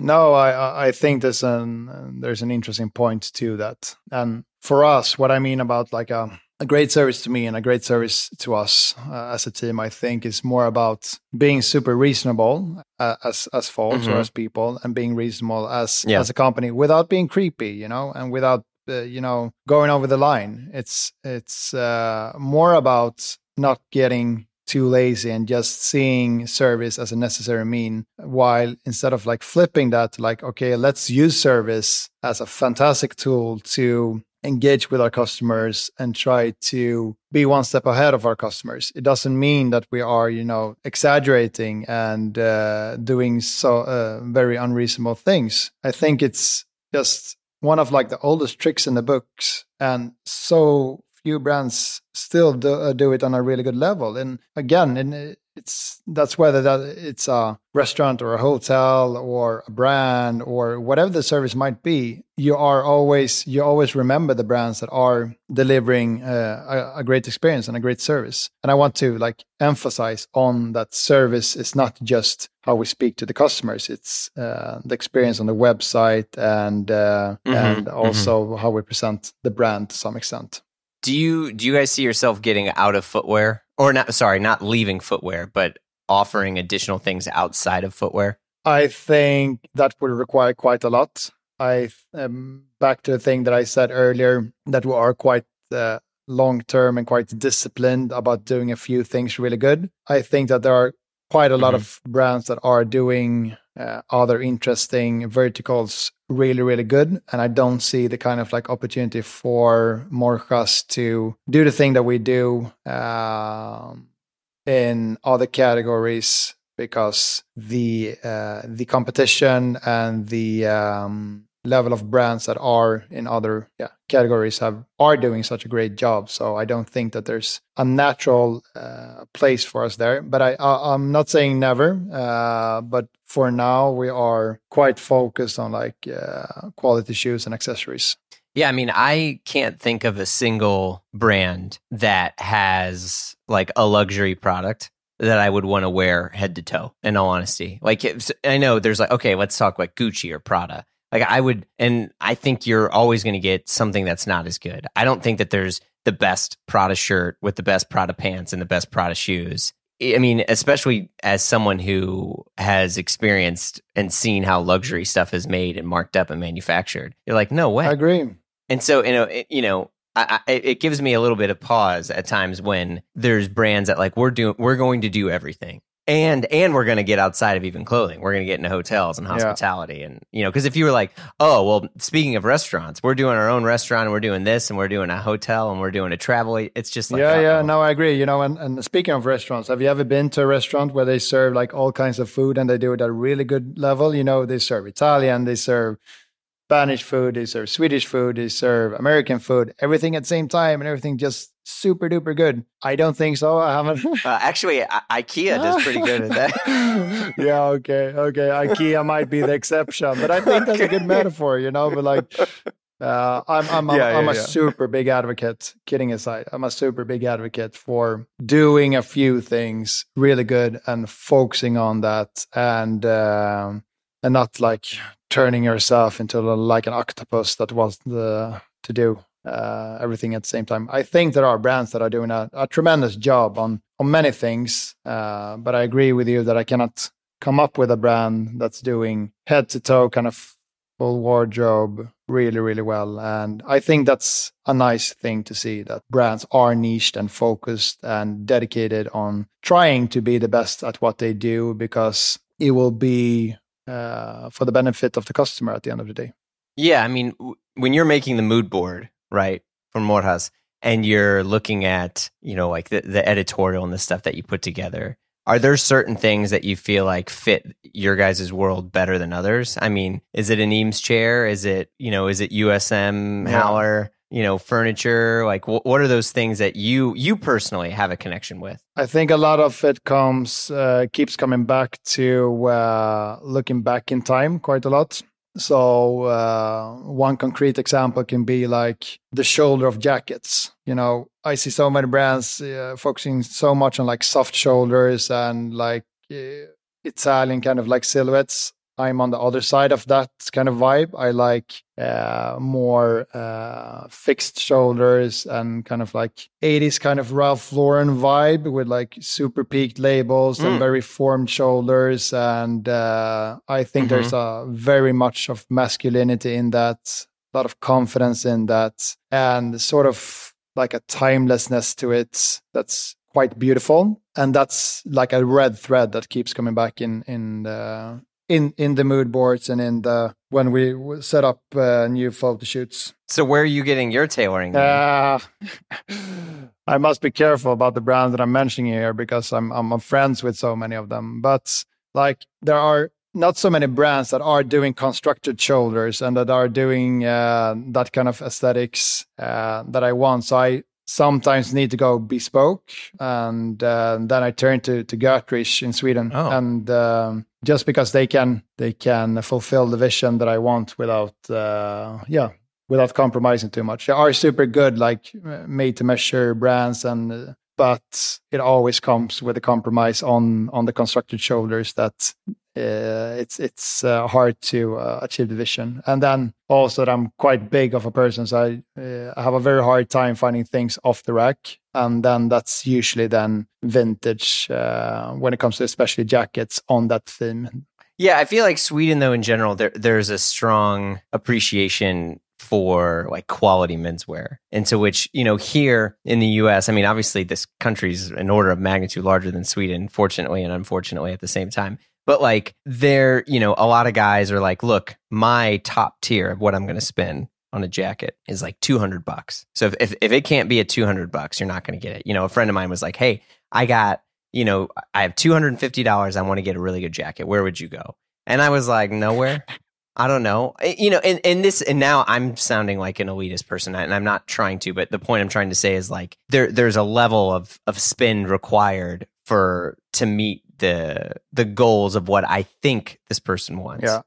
no i i think there's an there's an interesting point to that and for us what i mean about like a a great service to me and a great service to us uh, as a team, I think, is more about being super reasonable uh, as as folks mm-hmm. or as people, and being reasonable as yeah. as a company without being creepy, you know, and without uh, you know going over the line. It's it's uh, more about not getting too lazy and just seeing service as a necessary mean while instead of like flipping that like okay let's use service as a fantastic tool to engage with our customers and try to be one step ahead of our customers. It doesn't mean that we are, you know, exaggerating and uh, doing so uh, very unreasonable things. I think it's just one of like the oldest tricks in the books, and so few brands still do, uh, do it on a really good level. And again, in, it's that's whether that it's a restaurant or a hotel or a brand or whatever the service might be you are always you always remember the brands that are delivering uh, a, a, great experience and a great service and i want to like emphasize on that service is not just how we speak to the customers it's uh, the experience on the website and uh, mm-hmm, and mm-hmm. also mm-hmm. how we present the brand to some extent do you do you guys see yourself getting out of footwear or not sorry not leaving footwear but offering additional things outside of footwear i think that would require quite a lot i um, back to the thing that i said earlier that we are quite uh, long term and quite disciplined about doing a few things really good. I think that there are quite a lot mm-hmm. of brands that are doing uh, other interesting verticals really really good and i don't see the kind of like opportunity for Morjas to do the thing that we do um, in other categories because the uh, the competition and the um, level of brands that are in other yeah, categories have are doing such a great job. So I don't think that there's a natural uh, place for us there. But I, I am not saying never. Uh, but for now, we are quite focused on like uh, quality shoes and accessories. Yeah, I mean, I can't think of a single brand that has like a luxury product that I would want to wear head to toe. In all honesty, like I know there's like okay, let's talk like Gucci or Prada. Like I would, and I think you're always going to get something that's not as good. I don't think that there's the best Prada shirt with the best Prada pants and the best Prada shoes. I mean, especially as someone who has experienced and seen how luxury stuff is made and marked up and manufactured, you're like, no way. I agree. And so, you know, it, you know, I, I, it gives me a little bit of pause at times when there's brands that like we're doing, we're going to do everything and and we're going to get outside of even clothing. We're going to get into hotels and hospitality yeah. and you know because if you were like oh well speaking of restaurants we're doing our own restaurant and we're doing this and we're doing a hotel and we're doing a travel it's just like yeah yeah. no i agree. You know and, and speaking of restaurants have you ever been to a restaurant where they serve like all kinds of food and they do it at a really good level? You know they serve italian they serve Spanish food, they serve Swedish food, they serve American food, everything at the same time, and everything just super duper good. I don't think so. I haven't. (laughs) uh, actually, I- IKEA does pretty good at that. (laughs) yeah, okay, okay. IKEA might be the exception, but I think that's a good (laughs) metaphor, you know. But like, uh, I'm I'm I'm, yeah, I'm a yeah. super big advocate. Kidding aside, I'm a super big advocate for doing a few things really good and focusing on that, and um, and not like turning yourself into like an octopus that wants the, to do uh, everything at the same time. I think there are brands that are doing a, a tremendous job on on many things, uh, but I agree with you that I cannot come up with a brand that's doing head to toe kind of full wardrobe really really well and i think that's a nice thing to see that brands are niched and focused and dedicated on trying to be the best at what they do because it will be uh, for the benefit of the customer at the end of the day. Yeah, I mean, w- when you're making the mood board, right, for Morjas, and you're looking at, you know, like the, the editorial and the stuff that you put together, are there certain things that you feel like fit your guys' world better than others? I mean, is it an Eames chair? Is it, you know, is it USM yeah. Haller? You know furniture like wh- what are those things that you you personally have a connection with? I think a lot of it comes uh, keeps coming back to uh, looking back in time quite a lot. So uh, one concrete example can be like the shoulder of jackets. You know i see so many brands uh, focusing so much on like soft shoulders and like uh, italian kind of like silhouettes I'm on the other side of that kind of vibe. I like uh, more uh, fixed shoulders and kind of like 80s kind of Ralph Lauren vibe with like super peaked lapels mm. and very formed shoulders. And uh, I think mm-hmm. there's a very much of masculinity in that, a lot of confidence in that, and sort of like a timelessness to it that's quite beautiful and that's like a red thread that keeps coming back in in the in in the mood boards and in the when we set up uh, new photo shoots. So where are you getting your tailoring? Uh, (laughs) I must be careful about the brands that I'm mentioning here because I'm I'm friends with so many of them. But like there are not so many brands that are doing constructed shoulders and that are doing uh, that kind of aesthetics uh, that I want. So I sometimes need to go bespoke, and uh, then I turn to to Götrich in Sweden, oh. and um, just because they can they can fulfill the vision that I want without uh, yeah without compromising too much. They are super good, like made to measure brands, and uh, but it always comes with a compromise on on the constructed shoulders that uh, it's it's uh, hard to uh, achieve the vision. And then also I'm quite big of a person, so I, uh, I have a very hard time finding things off the rack. And then that's usually then vintage uh, when it comes to especially jackets on that theme. Yeah, I feel like Sweden, though, in general, there there's a strong appreciation for like quality menswear. Into which, you know, here in the US, I mean, obviously this country's an order of magnitude larger than Sweden, fortunately and unfortunately at the same time. But like there, you know, a lot of guys are like, look, my top tier of what I'm going to spend on a jacket is like 200 bucks. So if, if, if it can't be at 200 bucks, you're not going to get it. You know, a friend of mine was like, Hey, I got, you know, I have $250. I want to get a really good jacket. Where would you go? And I was like, nowhere. I don't know. Eh, you know, and, and this and now I'm sounding like an elitist person and I'm not trying to, but the point I'm trying to say is like there there's a level of of spend required for to meet the the goals of what I think this person wants. Yeah.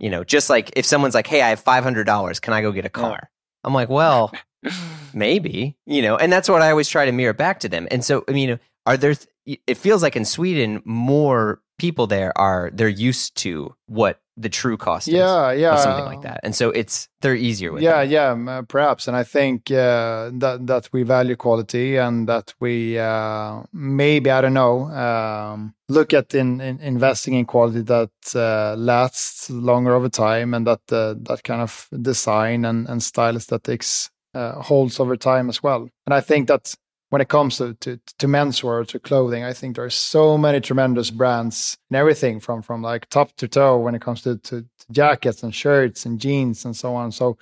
You know, just like if someone's like, "Hey, I have $500, can I go get a car?" Yeah. I'm like, "Well, (laughs) maybe." You know, and that's what I always try to mirror back to them. And so, I mean, are there it feels like in Sweden more people there are they're used to what the true cost yeah, is yeah, something like that, and so it's they're easier with. Yeah, yeah, perhaps, and I think uh, that that we value quality and that we uh, maybe I don't know um, look at in, in, investing in quality that uh, lasts longer over time and that uh, that kind of design and and style aesthetics uh, holds over time as well. And I think that when it comes to, to, to menswear to clothing, I think there are so many tremendous brands and everything from from like top to toe when it comes to, to, to jackets and shirts and jeans and so on. So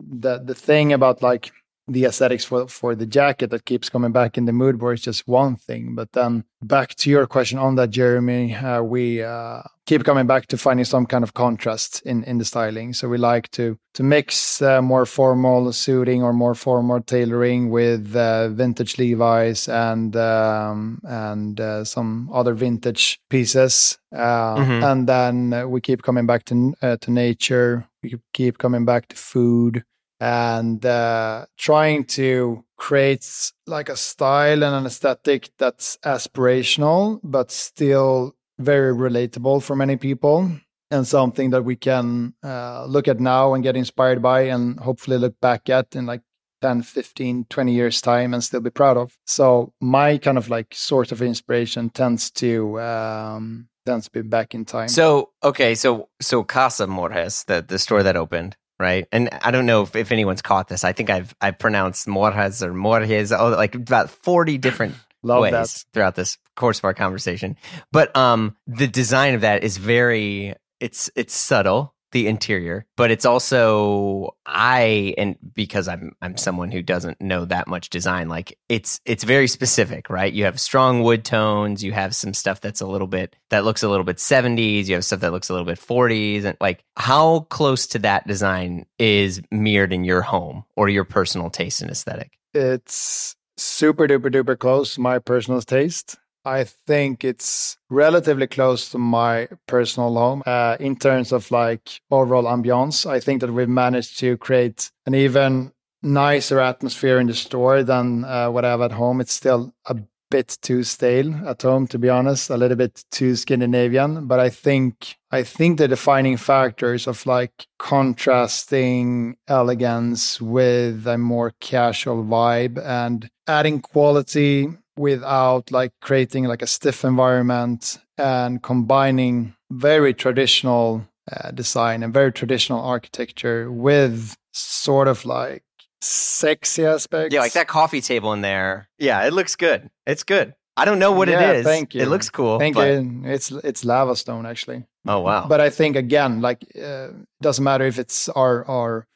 the the thing about like the aesthetics for for the jacket that keeps coming back in the mood board is just one thing. But then back to your question on that, Jeremy, uh, we uh, keep coming back to finding some kind of contrast in in the styling. So we like to to mix uh, more formal suiting or more formal tailoring with uh, vintage Levi's and um, and uh, some other vintage pieces, uh, mm-hmm. and then we keep coming back to to nature. We keep coming back to food and uh, trying to create like a style and an aesthetic that's aspirational but still very relatable for many people and something that we can uh, look at now and get inspired by and hopefully look back at in like 10 15 20 years time and still be proud of. So my kind of like source of inspiration tends to um tends to be back in time. So okay so so casa Morjas the the store that opened right? And I don't know if, if anyone's caught this. I think I've I pronounced Morjas or Morjes, oh, like about forty different (laughs) ways that. throughout this course of our conversation. But um, the design of that is very it's it's subtle the interior, but it's also I and because I'm I'm someone who doesn't know that much design, like it's it's very specific, right? You have strong wood tones, you have some stuff that's a little bit that looks a little bit 70s, you have stuff that looks a little bit 40s and like how close to that design is mirrored in your home or your personal taste and aesthetic? It's super duper duper close my personal taste. I think it's relatively close to my personal home uh, in terms of like overall ambiance. I think that we've managed to create an even nicer atmosphere in the store than uh, what I have at home. It's still a bit too stale at home, to be honest, a little bit too Scandinavian. But I think I think the defining factors of like contrasting elegance with a more casual vibe and adding quality without like creating like a stiff environment and combining very traditional uh, design and very traditional architecture with sort of like sexy aspects. Yeah, like that coffee table in there. Yeah, it looks good. It's good. I don't know what yeah, it is. Thank you. It looks cool. Thank but... you. It's it's lava stone actually. Oh wow! But I think again, like, uh, doesn't matter if it's our our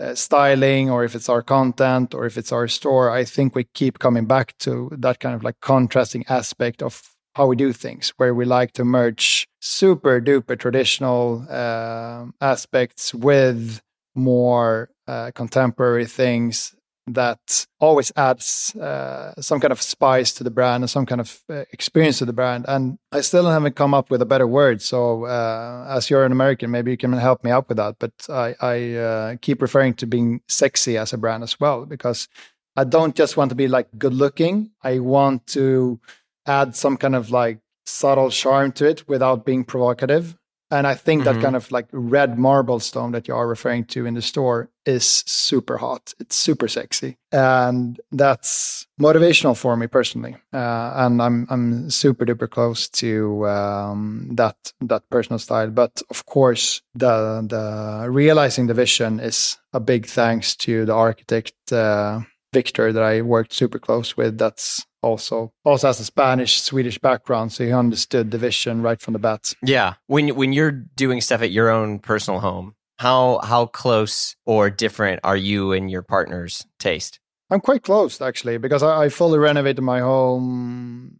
uh, styling or if it's our content or if it's our store i think we keep coming back to that kind of like contrasting aspect of how we do things where we like to merge super duper traditional uh, aspects with more uh, contemporary things that always adds uh, some kind of spice to the brand and some kind of uh, experience to the brand. And I still haven't come up with a better word. So, uh, as you're an American, maybe you can help me out with that. But I, I uh, keep referring to being sexy as a brand as well, because I don't just want to be like good looking. I want to add some kind of like subtle charm to it without being provocative. And I think mm-hmm. that kind of like red marble stone that you are referring to in the store is super hot. It's super sexy, and that's motivational for me personally. Uh, and I'm I'm super duper close to um, that that personal style. But of course, the the realizing the vision is a big thanks to the architect. Uh, Victor that I worked super close with. That's also also has a Spanish Swedish background, so he understood the vision right from the bat. Yeah, when when you're doing stuff at your own personal home, how how close or different are you and your partner's taste? I'm quite close actually because I, I fully renovated my home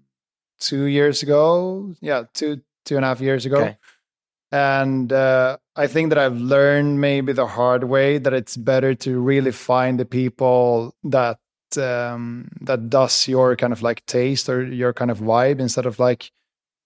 two years ago. Yeah, two two and a half years ago. Okay. And uh, I think that I've learned maybe the hard way that it's better to really find the people that um, that does your kind of like taste or your kind of vibe instead of like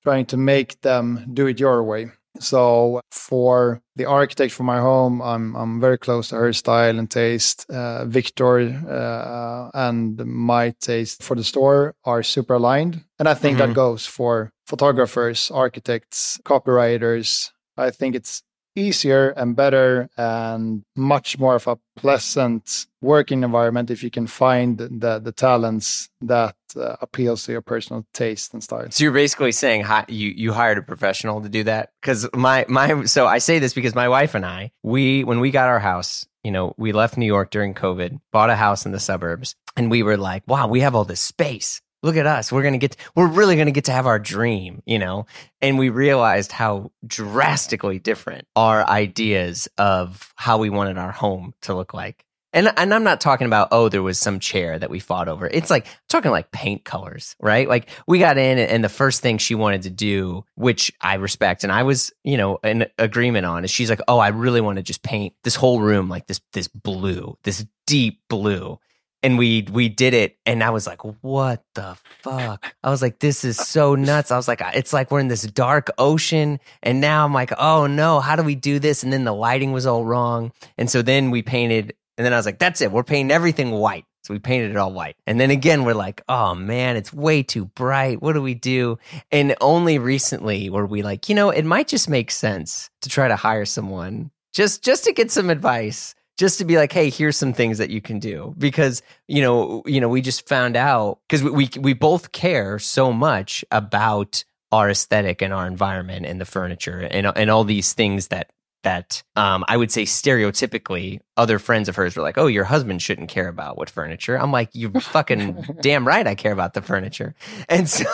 trying to make them do it your way. So for the architect for my home, I'm I'm very close to her style and taste. Uh, Victor uh, and my taste for the store are super aligned, and I think mm-hmm. that goes for photographers, architects, copywriters. I think it's easier and better and much more of a pleasant working environment if you can find the the talents that uh, appeals to your personal taste and style. So you're basically saying hi, you you hired a professional to do that because my my so I say this because my wife and I we when we got our house you know we left New York during COVID bought a house in the suburbs and we were like wow we have all this space look at us. We're to get, we're really to get to have our dream, you know? And we realized how drastically different our ideas of how we wanted our home to look like. And, and I'm not talking about, oh, there was some chair that we fought over. It's like, talking like paint colors, right? Like we got in and the first thing she wanted to do, which I respect and I was, you know, in agreement on is she's like, oh, I really want to just paint this whole room like this, this blue, this deep blue and we we did it and i was like what the fuck? I was like this is so nuts. I was like it's like we're in this dark ocean and now i'm like oh no how do we do this? And then the lighting was all wrong and so then we painted and then i was like that's it we're painting everything white. So we painted it all white and then again we're like oh man it's way too bright what do we do? And only recently were we like you know it might just make sense to try to hire someone just just to get some advice just to be like, hey, here's some things that you can do because you know, you know, we just found out because we, we we both care so much about our aesthetic and our environment and the furniture and and all these things that that um, I would say stereotypically other friends of hers were like, "Oh, your husband shouldn't care about what furniture." I'm like, "You (laughs) fucking damn right, I care about the furniture." And so,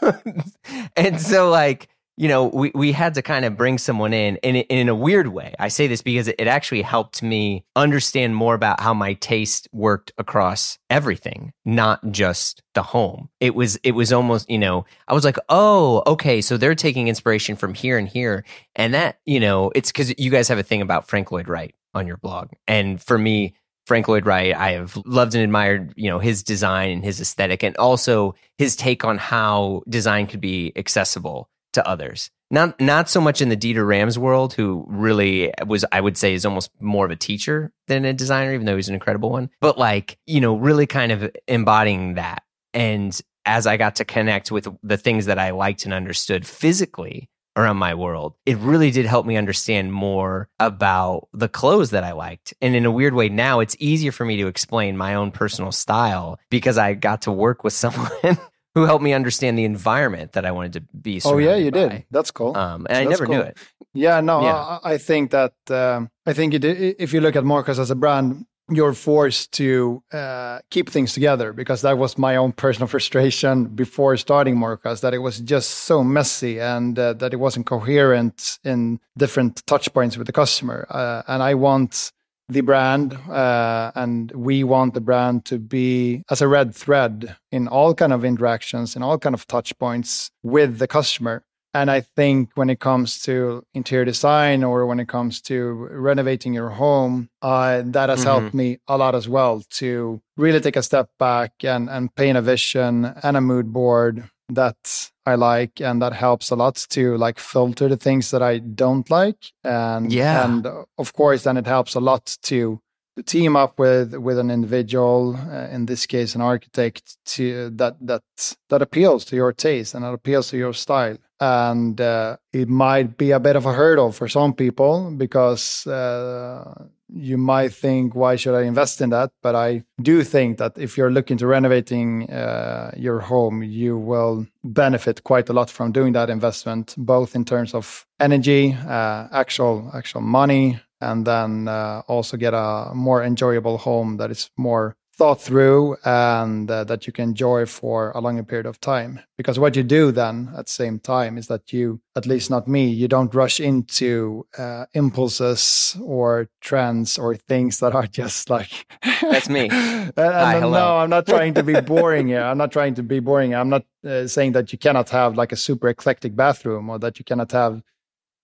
(laughs) and so, like you know, we, we had to kind of bring someone in, in in a weird way. I say this because it actually helped me understand more about how my taste worked across everything, not just the home. It was it was almost, you know, I was like, "Oh, okay, so they're taking inspiration from here and here." And that, you know, it's cuz you guys have a thing about Frank Lloyd Wright on your blog. And for me, Frank Lloyd Wright, I have loved and admired, you know, his design and his aesthetic and also his take on how design could be accessible to others. Not not so much in the Dieter Rams world, who really was, I would say, is almost more of a teacher than a designer, even though he's an incredible one. But like, you know, really kind of embodying that. And as I got to connect with the things that I liked and understood physically around my world, it really did help me understand more about the clothes that I liked. And in a weird way, now it's easier for me to explain my own personal style because I got to work with (laughs) someone who helped me understand the environment that I wanted to be. Oh yeah, you by. did. That's cool. Um, and I never cool. knew it. Yeah, no, yeah. I, I, think that um, I think it, if you look at Morjas as a brand, you're forced to uh, keep things together because that was my own personal (laughs) frustration before starting Morjas that it was just so messy and uh, that it wasn't coherent in different touch points with the customer. Uh, and I want the brand uh, and we want the brand to be as a red thread in all kind of interactions and all kind of touch points with the customer and i think when it comes to interior design or when it comes to renovating your home uh, that has mm-hmm. helped me a lot as well to really take a step back and, and paint a vision and a mood board that I like, and that helps a lot to like filter the things that I don't like. And yeah, and uh, of course, then it helps a lot to to team up with with an individual, uh, in this case, an architect, to that that that appeals to your taste and that appeals to your style. and uh, it might be a bit of a hurdle for some people because uh, you might think, why should I invest in that? But I do think that if you're looking to renovating uh, your home, you will benefit quite a lot from doing that investment, both in terms of energy, uh, actual actual money, and then uh, also get a more enjoyable home that is more thought through and uh, that you can enjoy for a longer period of time. Because what you do then at the same time is that you, at least not me, you don't rush into uh, impulses or trends or things that are (laughs) just like. That's me. and, (laughs) and Hi, no. I'm not trying to be boring here. I'm not trying to be boring. I'm not uh, saying that you cannot have like a super eclectic bathroom or that you cannot have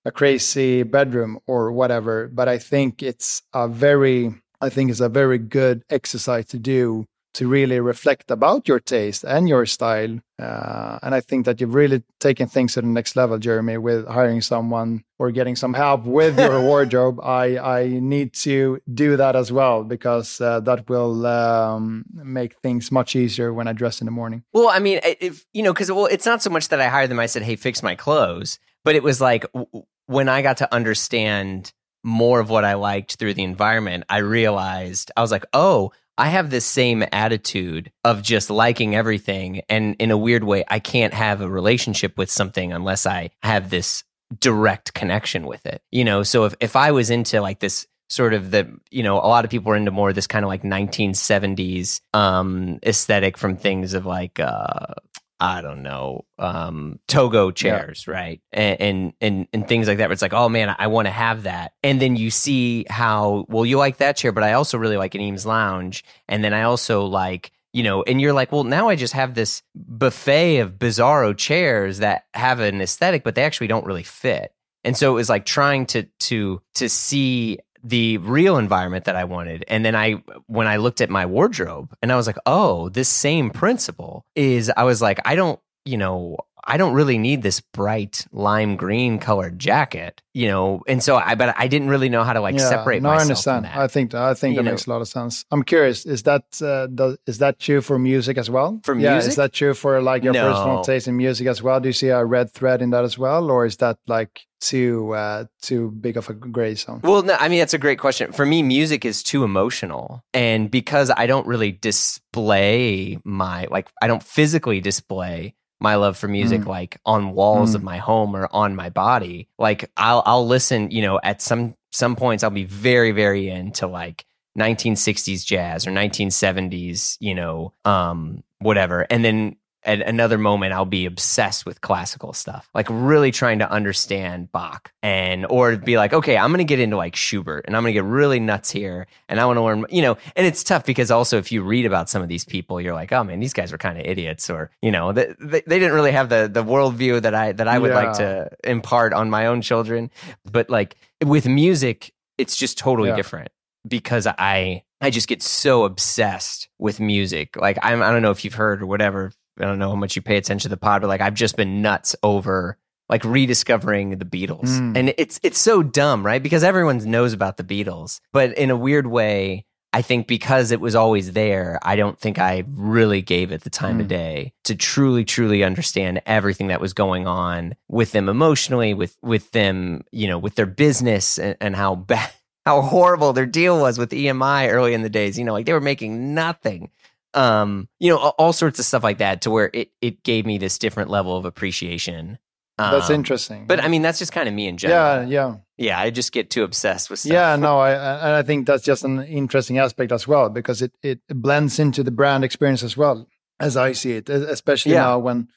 a crazy bedroom or whatever. But I think it's a very I think it's a very good exercise to do to really reflect about your taste and your style. Uh, and I think that you've really taken things to the next level, Jeremy, with hiring someone or getting some help with your (laughs) wardrobe. I, I need to do that as well because uh, that will um, make things much easier when I dress in the morning. Well, I mean, if you know, because well, it's not so much that I hired them. I said, "Hey, fix my clothes," but it was like w- when I got to understand more of what I liked through the environment, I realized I was like, oh, I have this same attitude of just liking everything. And in a weird way, I can't have a relationship with something unless I have this direct connection with it. You know, so if, if I was into like this sort of the, you know, a lot of people are into more this kind of like 1970s um, aesthetic from things of like, uh, I don't know, um, Togo chairs, yeah. right? And, and, and and things like that. Where it's like, oh man, I want to have that. And then you see how well you like that chair, but I also really like an Eames Lounge, and then I also like. You know, and you're like, well, now I just have this buffet of bizarro chairs that have an aesthetic, but they actually don't really fit. And so it was like trying to to to see the real environment that I wanted. And then I, when I looked at my wardrobe and I was like, oh, this same principle is, I was like, I don't, you know, I don't really need this bright lime green colored jacket, you know, and so I, but I didn't really know how to like yeah, separate. No, myself I understand. From that. I think I think You that know- makes a lot of sense. I'm curious. Is that uh, does, is that true for music as well? For yeah, music? is that true for like your personal No. taste in music as well? Do you see a red thread in that as well, or is that like too uh, too big of a gray zone? Well, no, I mean that's a great question. For me, music is too emotional, and because I don't really display my like, I don't physically display my love for music Mm. like on walls Mm. of my home or on my body. Like I'll I'll listen, you know, at some some points I'll be very very into like 1960s jazz or 1970s, you know, um whatever. And then at another moment I'll be obsessed with classical stuff, like really trying to understand Bach and or be like, okay, I'm gonna get into like Schubert and I'm gonna get really nuts here and I want to learn, you know. And it's tough because also if you read about some of these people, you're like, oh man, these guys were kind of idiots, or you know, they, they, they didn't really have the the worldview that I that I would like to impart on my own children. But like with music, it's just totally Yeah. different because I I just get so obsessed with music. Like I'm I don't know if you've heard or whatever. I don't know how much you pay attention to the pod, but like I've just been nuts over like rediscovering the Beatles. Mm. And it's it's so dumb, right? Because everyone knows about the Beatles. But in a weird way, I think because it was always there, I don't think I really gave it the time of Mm. day to truly, truly understand everything that was going on with them emotionally, with with them, you know, with their business and, and how bad (laughs) how horrible their deal was with EMI early in the days. You know, like they were making nothing. Um, you know, all, sorts of stuff like that to where it it gave me this different level of appreciation. That's Um, interesting. But I mean, that's just kind of me in general. yeah, yeah. Yeah, I just get too obsessed with stuff. Yeah, no, I and I think that's just an interesting aspect as well because it it blends into the brand experience as well as I see it, especially Yeah. now when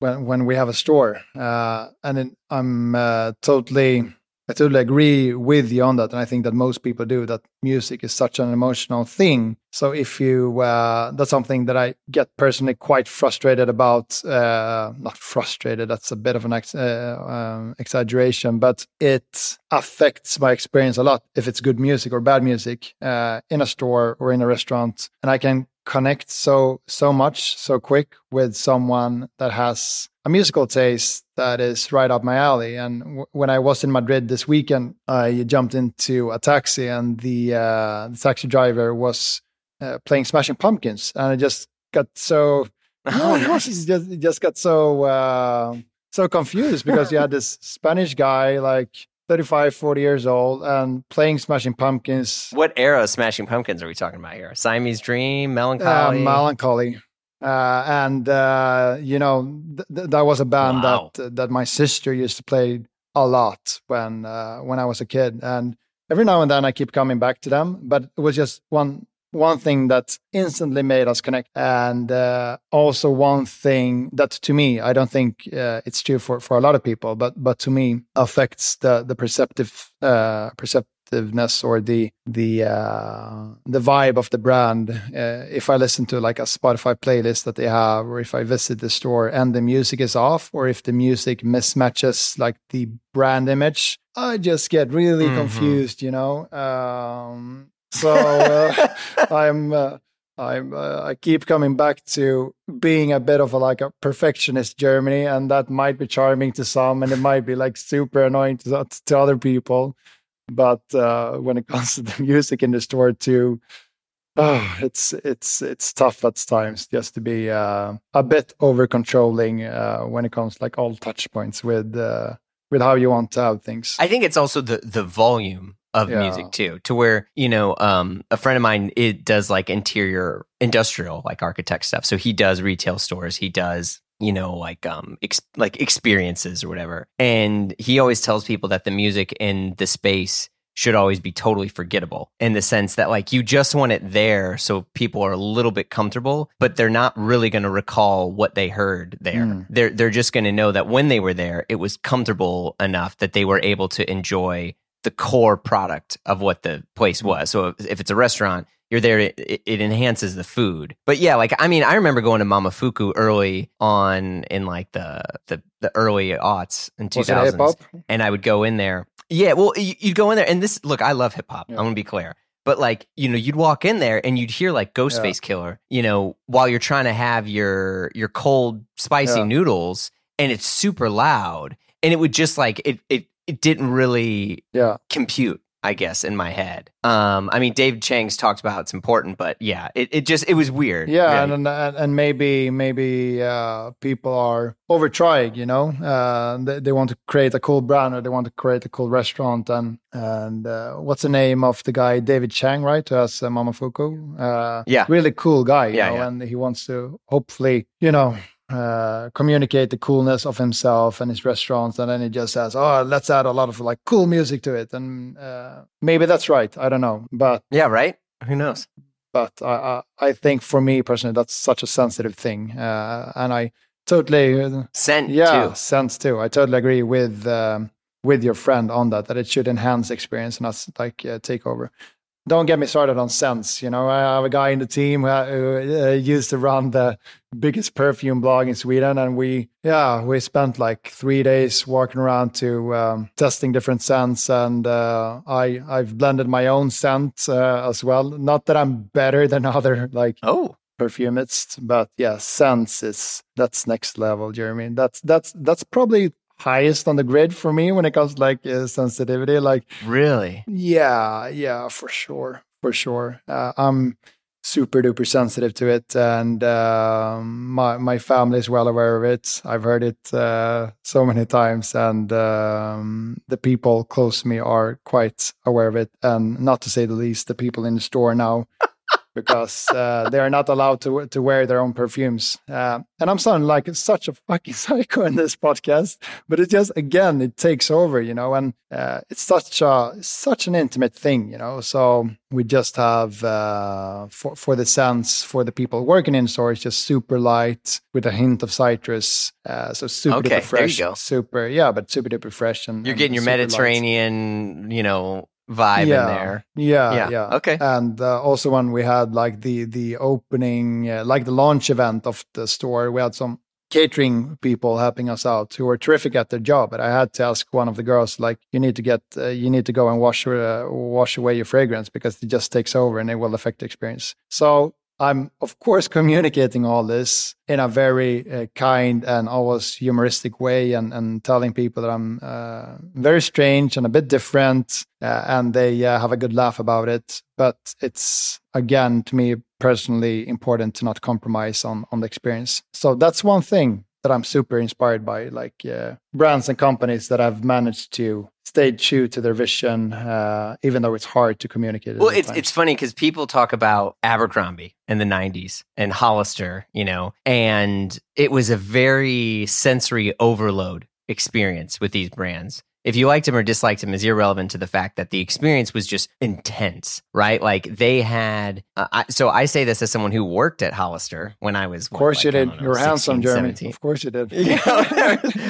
when when we have a store. Uh, and then I'm uh, totally I totally agree with you on that, and I think that most people do. That music is such an emotional thing. So if you uh, that's something that I get personally quite frustrated about. Uh, not frustrated. That's a bit of an ex- uh, um, exaggeration, but it affects my experience a lot if it's good music or bad music uh, in a store or in a restaurant, and I can connect so so much so quick with someone that has a musical taste that is right up my alley. And w- when I was in Madrid this weekend, I jumped into a taxi, and the uh, the taxi driver was uh, playing Smashing Pumpkins, and I just got so (laughs) Oh, just, just got so uh, so confused because you had this Spanish guy like 35, 40 years old and playing Smashing Pumpkins. What era of Smashing Pumpkins are we talking about here? Siamese Dream, Uh, Mellon Collie? melancholy. Uh, and uh, you know th- th- that was a band Wow. that that my sister used to play a lot when uh, when I was a kid, and every now and then I keep coming back to them. But it was just one one thing that instantly made us connect, and uh, also one thing that to me I don't think uh, it's true for for a lot of people, but but to me affects the the perceptive uh, perceptiveness or the the uh, the vibe of the brand. Uh, if I listen to like a Spotify playlist that they have, or if I visit the store and the music is off, or if the music mismatches like the brand image, I just get really Mhm. confused. You know. So uh, (laughs) I'm. Uh, I'm, uh, I keep coming back to being a bit of a like a perfectionist Jeremy, and that might be charming to some, and it might be like super annoying to, to other people. But uh, when it (laughs) comes to the music in the store too, oh, it's it's it's tough at times just to be uh, a bit over controlling uh, when it comes like all touch points with with how you want to have things. I think it's also the the volume of Yeah. music too, to where you know, um, a friend of mine it does like interior industrial like architect stuff. So he does retail stores. He does you know like um ex- like experiences or whatever. And he always tells people that the music in the space should always be totally forgettable in the sense that like you just want it there so people are a little bit comfortable but they're not really going to recall what they heard there Mm. they're they're just going to know that when they were there it was comfortable enough that they were able to enjoy the core product of what the place was so if, it's a restaurant you're there it, it enhances the food but yeah like i mean i remember going to Mama Momofuku early on in like the the, the early aughts it 2000s and I would go in there. Yeah, well, you- you'd go in there, and this look, I love hip hop. Yeah. I'm gonna be clear, but like, you know, you'd walk in there and you'd hear like Ghostface Killah, you know, while you're trying to have your your cold spicy Yeah. noodles, and it's super loud, and it would just like it it it didn't really Yeah, compute. I guess in my head. Um, I mean, David Chang's talked about it's important, but yeah, it, it just it was weird. yeah, Right. and, and and maybe maybe uh, people are over trying. You know, uh, they, they want to create a cool brand or they want to create a cool restaurant. And and uh, what's the name of the guy? David Chang, right? Who has uh, Momofuku? Uh, Yeah. really cool guy. You Yeah, know, yeah. and he wants to hopefully, you know. Uh, communicate the coolness of himself and his restaurants, and then he just says, "Oh, let's add a lot of like cool music to it." And uh, maybe that's right. I don't know, but yeah, right. Who knows? but I, I I think for me personally that's such a sensitive thing, uh, and I totally Scent yeah too. sense too. I totally agree with um, with your friend on that that it should enhance experience and not like uh, take over. Don't get me started on scents. You know, I have a guy in the team who, who uh, used to run the biggest perfume blog in Sweden, and we yeah we spent like three days walking around to um, testing different scents, and uh, I I've blended my own scent uh, as well. Not that I'm better than (laughs) other like Oh, perfumist, but yeah, scents is that's next level, Jeremy. That's that's that's probably highest on the grid for me when it comes to like uh, sensitivity. Like really? yeah, yeah, for sure, for sure. Uh, I'm super duper sensitive to it, and um, my my family is well aware of it. I've heard it uh, so many times, and um, the people close to me are quite aware of it. And not to say the least, the people in the store now. Because uh, they are not allowed to to wear their own perfumes. Uh, and I'm sounding like it's such a fucking (laughs) psycho in this podcast, but it just again it takes over, you know. And uh, it's such a such an intimate thing, you know. So we just have uh, for for the sense for the people working in stores, just super light with a hint of citrus. Uh, so super Okay, duper there you fresh, go. super yeah, but super duper fresh. And You're and getting your super light. Mediterranean, you know, vibe yeah, in there. Yeah, Yeah, yeah. okay. And uh, also when we had like the the opening, uh, like the launch event of the store, we had some catering people helping us out who were terrific at their job. But I had to ask one of the girls, like, you need to get, uh, you need to go and wash uh, wash away your fragrance because it just takes over and it will affect the experience. So I'm of course communicating all this in a very uh, kind and always humoristic way, and, and telling people that I'm uh, very strange and a bit different, uh, and they uh, have a good laugh about it. But it's again to me personally important to not compromise on on the experience. So that's one thing that I'm super inspired by, like uh, brands and companies that have managed to stay true to their vision, uh, even though it's hard to communicate. Well, it's it's funny because people talk about Abercrombie in the '90s and Hollister, you know, and it was a very sensory overload experience with these brands if you liked him or disliked him is irrelevant to the fact that the experience was just intense, right? Like they had. Uh, I, so I say this as someone who worked at Hollister when I was. Of course what, you like, did. You were 16, handsome, Jeremy. 17. Of course you did. (laughs) (laughs)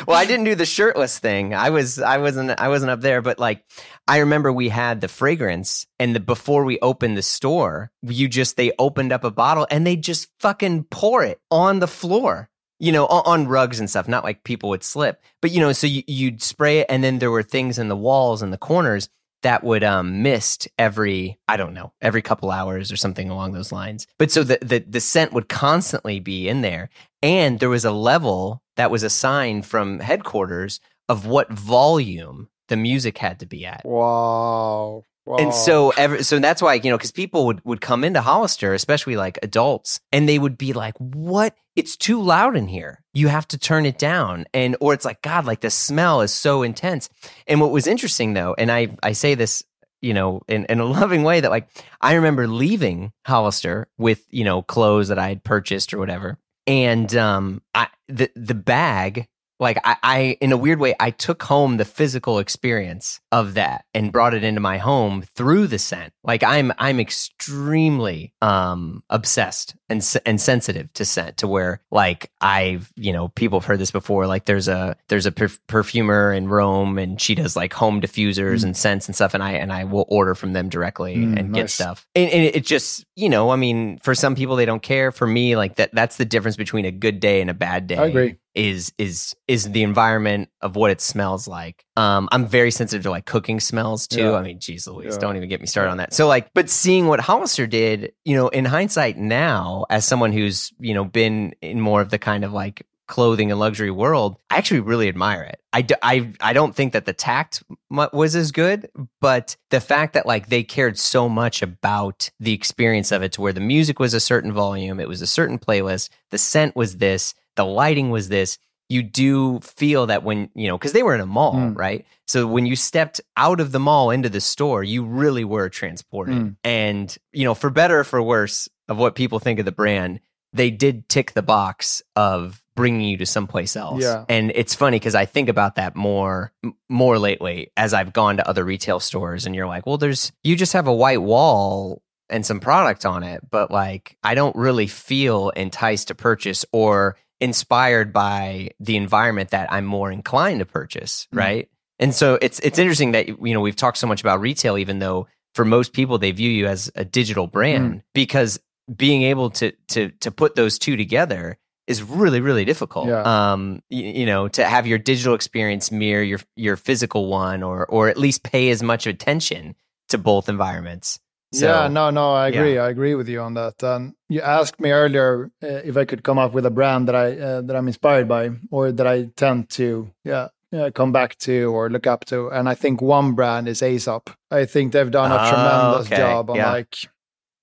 well, I didn't do the shirtless thing. I was, I wasn't, I wasn't up there. But like, I remember we had the fragrance, and the before we opened the store, you just they opened up a bottle and they just fucking pour it on the floor you know, on, rugs and stuff, not like people would slip, but you know, so you, you'd spray it and then there were things in the walls and the corners that would um, mist every, I don't know, every couple hours or something along those lines. But so the, the, the scent would constantly be in there. And there was a level that was assigned from headquarters of what volume the music had to be at. Wow. And so, ever, so that's why you know, because people would would come into Hollister, especially like adults, and they would be like, "What? It's too loud in here. You have to turn it down." And or it's like, "God, like the smell is so intense." And what was interesting though, and I I say this, you know, in in a (laughs) loving way, that like I remember leaving Hollister with you know clothes that I had purchased or whatever, and um, I the the bag like I, I in a weird way i took home the physical experience of that and brought it into my home through the scent. Like i'm i'm extremely um obsessed and and sensitive to scent to where like i've you know people have heard this before like there's a there's a perf- perfumer in rome and she does like home diffusers mm. and scents and stuff and i and i will order from them directly mm, and nice. get stuff. And, and it just you know i mean for some people they don't care. For me like that that's the difference between a good day and a bad day. I agree is is is the environment of what it smells like. Um, I'm very sensitive to like cooking smells too. Yeah. I mean, geez Louise, yeah. don't even get me started on that. So like, but seeing what Hollister did, you know, in hindsight now, as someone who's you know been in more of the kind of like clothing and luxury world, I actually really admire it. I, d- I, I don't think that the tact was as good, but the fact that like they cared so much about the experience of it to where the music was a certain volume, it was a certain playlist, the scent was this, the lighting was this you do feel that when you know because they were in a mall mm. right so when you stepped out of the mall into the store you really were transported mm. and you know for better or for worse of what people think of the brand they did tick the box of bringing you to someplace else yeah. and it's funny because i think about that more more lately as i've gone to other retail stores and you're like well there's you just have a white wall and some product on it but like i don't really feel enticed to purchase or inspired by the environment that I'm more inclined to purchase, mm. right? And so it's it's interesting that you know we've talked so much about retail, even though for most people they view you as a digital brand, mm. because being able to to to put those two together is really really difficult. Yeah. Um, you, you, know, to have your digital experience mirror your your physical one, or or at least pay as much attention to both environments. So, yeah, no, no, I agree. Yeah. I agree with you on that. And you asked me earlier uh, if I could come up with a brand that I uh, that I'm inspired by, or that I tend to, yeah, yeah, come back to or look up to. And I think one brand is Aesop. I think they've done a oh, tremendous okay. job on yeah. like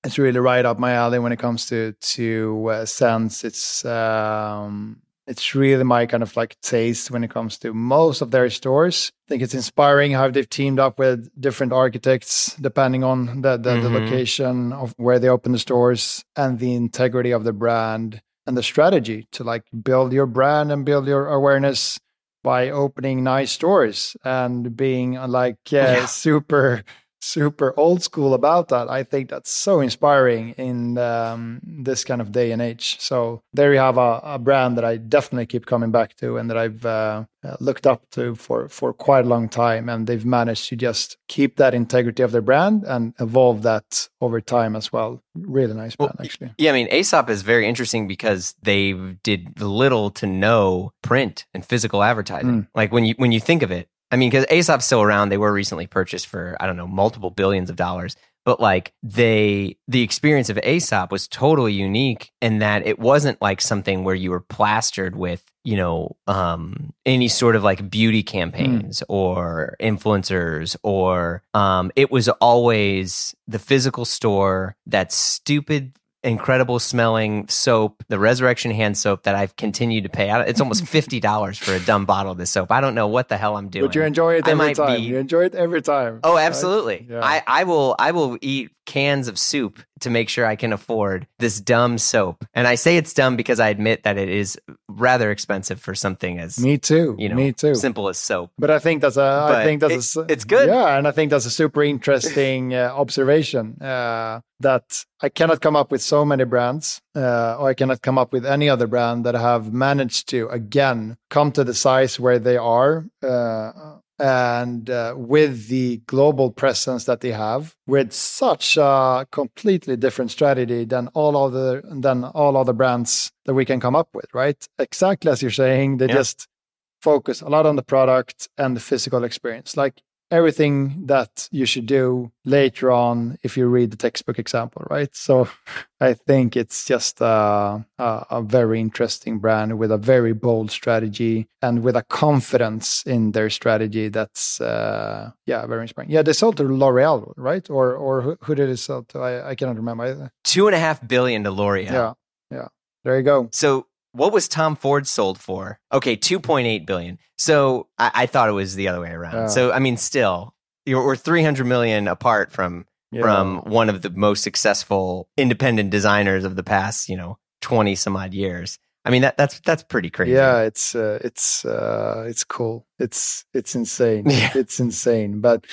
it's really right up my alley when it comes to to uh, scents. It's um, it's really my kind of like taste when it comes to most of their stores. I think it's inspiring how they've teamed up with different architects depending on the, the, mm-hmm. the location of where they open the stores and the integrity of the brand and the strategy to like build your brand and build your awareness by opening nice stores and being like uh, yeah. super super old school about that. I think that's so inspiring in um, this kind of day and age. So there you have a, a, brand that I definitely keep coming back to and that I've uh, uh, looked up to for for quite a long time, and they've managed to just keep that integrity of their brand and evolve that over time as well. Really nice brand, well, actually. Yeah, I mean, Aesop is very interesting because they did little to no print and physical advertising. Mm. Like when you when you think of it, I mean, because Aesop's still around. They were recently purchased for I don't know multiple billions of dollars. But like they, the experience of Aesop was totally unique in that it wasn't like something where you were plastered with, you know, um, any sort of like beauty campaigns mm. or influencers, or um, it was always the physical store, that stupid incredible smelling soap, the Resurrection Hand soap that I've continued to pay. It's almost (laughs) fifty dollars for a dumb bottle of this soap. I don't know what the hell I'm doing. But you enjoy it I every might time. be- You enjoy it every time. Oh, right? absolutely. Yeah. I, I will I will eat cans of soup to make sure I can afford this dumb soap. And I say it's dumb because I admit that it is rather expensive for something as Me too. you know Me too. simple as soap. But I think that's a. I But think that's it- a it's good. Yeah, and I think that's a super interesting (laughs) uh, observation. Uh, that I cannot come up with so many brands, uh, or I cannot come up with any other brand that have managed to again come to the size where they are. And uh, with the global presence that they have, with such a completely different strategy than all other than all other brands that we can come up with, right? Exactly as you're saying, they Yeah. just focus a lot on the product and the physical experience like everything that you should do later on if you read the textbook example right? So (laughs) i think it's just a, a, a very interesting brand with a very bold strategy and with a confidence in their strategy that's uh, yeah very inspiring. Yeah they sold to l'oreal right? Or or who, who did it sell to? I, I cannot remember. Two and a half billion to L'Oreal. yeah yeah. There you go. So what was Tom Ford sold for? Okay, two point eight billion. So I, I thought it was the other way around. Yeah. So I mean, still, you're, we're three hundred million apart from yeah. from one of the most successful independent designers of the past, you know, twenty some odd years. I mean, that that's that's pretty crazy. Yeah, it's uh, it's uh, it's cool. It's it's insane. (laughs) Yeah. It's insane. But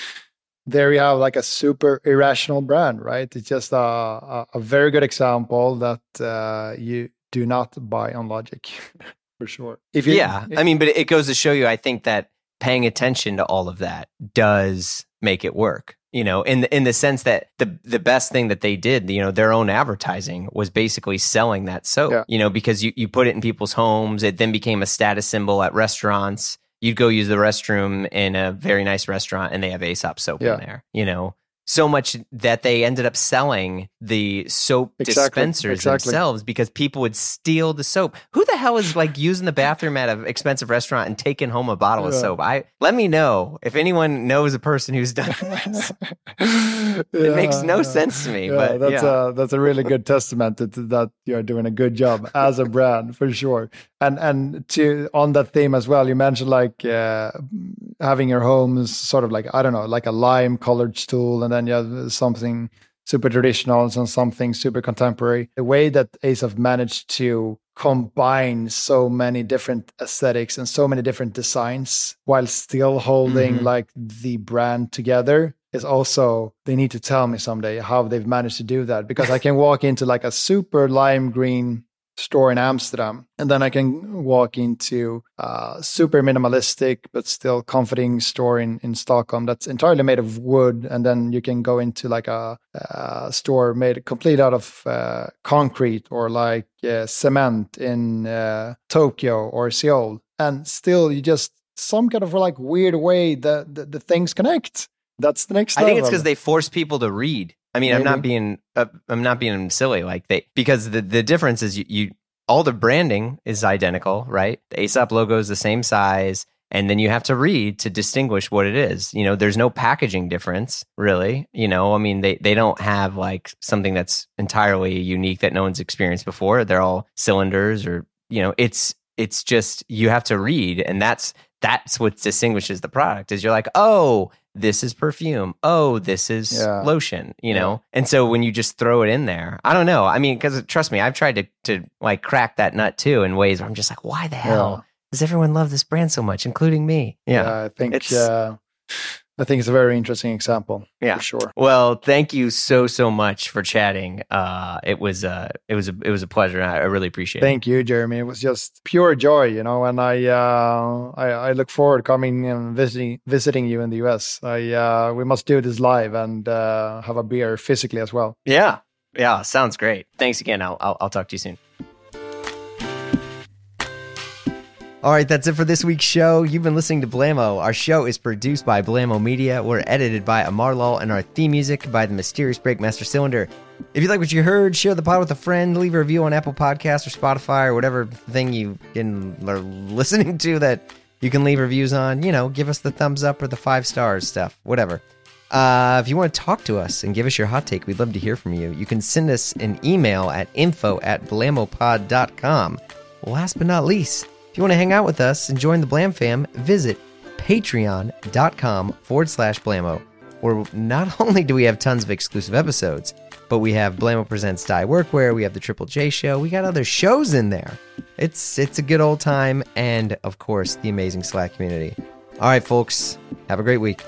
there you have like a super irrational brand, right? It's just a a, a very good example that uh, you do not buy on logic (laughs) for sure. If you, yeah. I mean, but it goes to show you, I think that paying attention to all of that does make it work. You know, in the in the sense that the the best thing that they did, you know, their own advertising was basically selling that soap. Yeah. You know, because you, you put it in people's homes, it then became a status symbol at restaurants. You'd go use the restroom in a very nice restaurant and they have Aesop soap Yeah. in there, you know. So much that they ended up selling the soap Exactly, dispensers exactly. themselves because people would steal the soap. Who the hell is like using the bathroom at an expensive restaurant and taking home a bottle of soap? I let me know if anyone knows a person who's done (laughs) this. it makes no sense to me, Yeah, but that's yeah. a that's a really good testament to, to that you're doing a good job as a brand for sure. And and to on that theme as well, you mentioned like uh, having your homes sort of like I don't know, like a lime colored stool, and then you have something super traditional and something super contemporary. The way that Ace have managed to combine so many different aesthetics and so many different designs while still holding Mhm. like the brand together is also they need to tell me someday how they've managed to do that because I can walk into like a super lime green store in Amsterdam and then I can walk into a super minimalistic but still comforting store in, in Stockholm that's entirely made of wood and then you can go into like a, uh store made complete out of uh, concrete or like uh, cement in uh, Tokyo or Seoul. And still you just some kind of like weird way that the, the things connect. That's the next I think it's because they force people to read. I mean, I'm not being uh, I'm not being silly like they because the the difference is you, you all the branding is identical, right? The Aesop logo is the same size, and then you have to read to distinguish what it is. You know, there's no packaging difference really. You know, I mean, they they don't have like something that's entirely unique that no one's experienced before. They're all cylinders, or you know, it's it's just you have to read, and that's that's what distinguishes the product. Is you're like, oh, this is perfume. Oh, this is Yeah. lotion. You know, and so when you just throw it in there, I don't know. I mean, because trust me, I've tried to to like crack that nut too in ways where I'm just like, why the hell does everyone love this brand so much, including me? Yeah. I think It's- uh, I think it's a very interesting example. Yeah. for sure. Well, thank you so so much for chatting. Uh, it was uh, it was a it was a pleasure. I, I really appreciate it. Thank you, Jeremy. It was just pure joy, you know. And I, uh, I, I look forward coming and visiting visiting you in the US. I, uh, we must do this live and uh, have a beer physically as well. Yeah, yeah, sounds great. Thanks again. I'll I'll, I'll talk to you soon. All right, that's it for this week's show. You've been listening to Blamo. Our show is produced by Blamo Media. We're edited by Amar Lal, and our theme music by the mysterious Breakmaster Cylinder. If you like what you heard, share the pod with a friend. Leave a review on Apple Podcasts or Spotify or whatever thing you are (laughs) listening to that you can leave reviews on. You know, give us the thumbs up or the five stars stuff, whatever. Uh, if you want to talk to us and give us your hot take, we'd love to hear from you. You can send us an email at info at blamopod.com. Last but not least, you want to hang out with us and join the Blam fam, visit patreon.com forward slash blamo, where not (laughs) only do we have tons of exclusive episodes, but we have Blamo Presents Die Workwear, we have the Triple J Show, we got other shows in there. It's it's a good old time, and of course, the amazing Slack community. All right, folks, have a great week.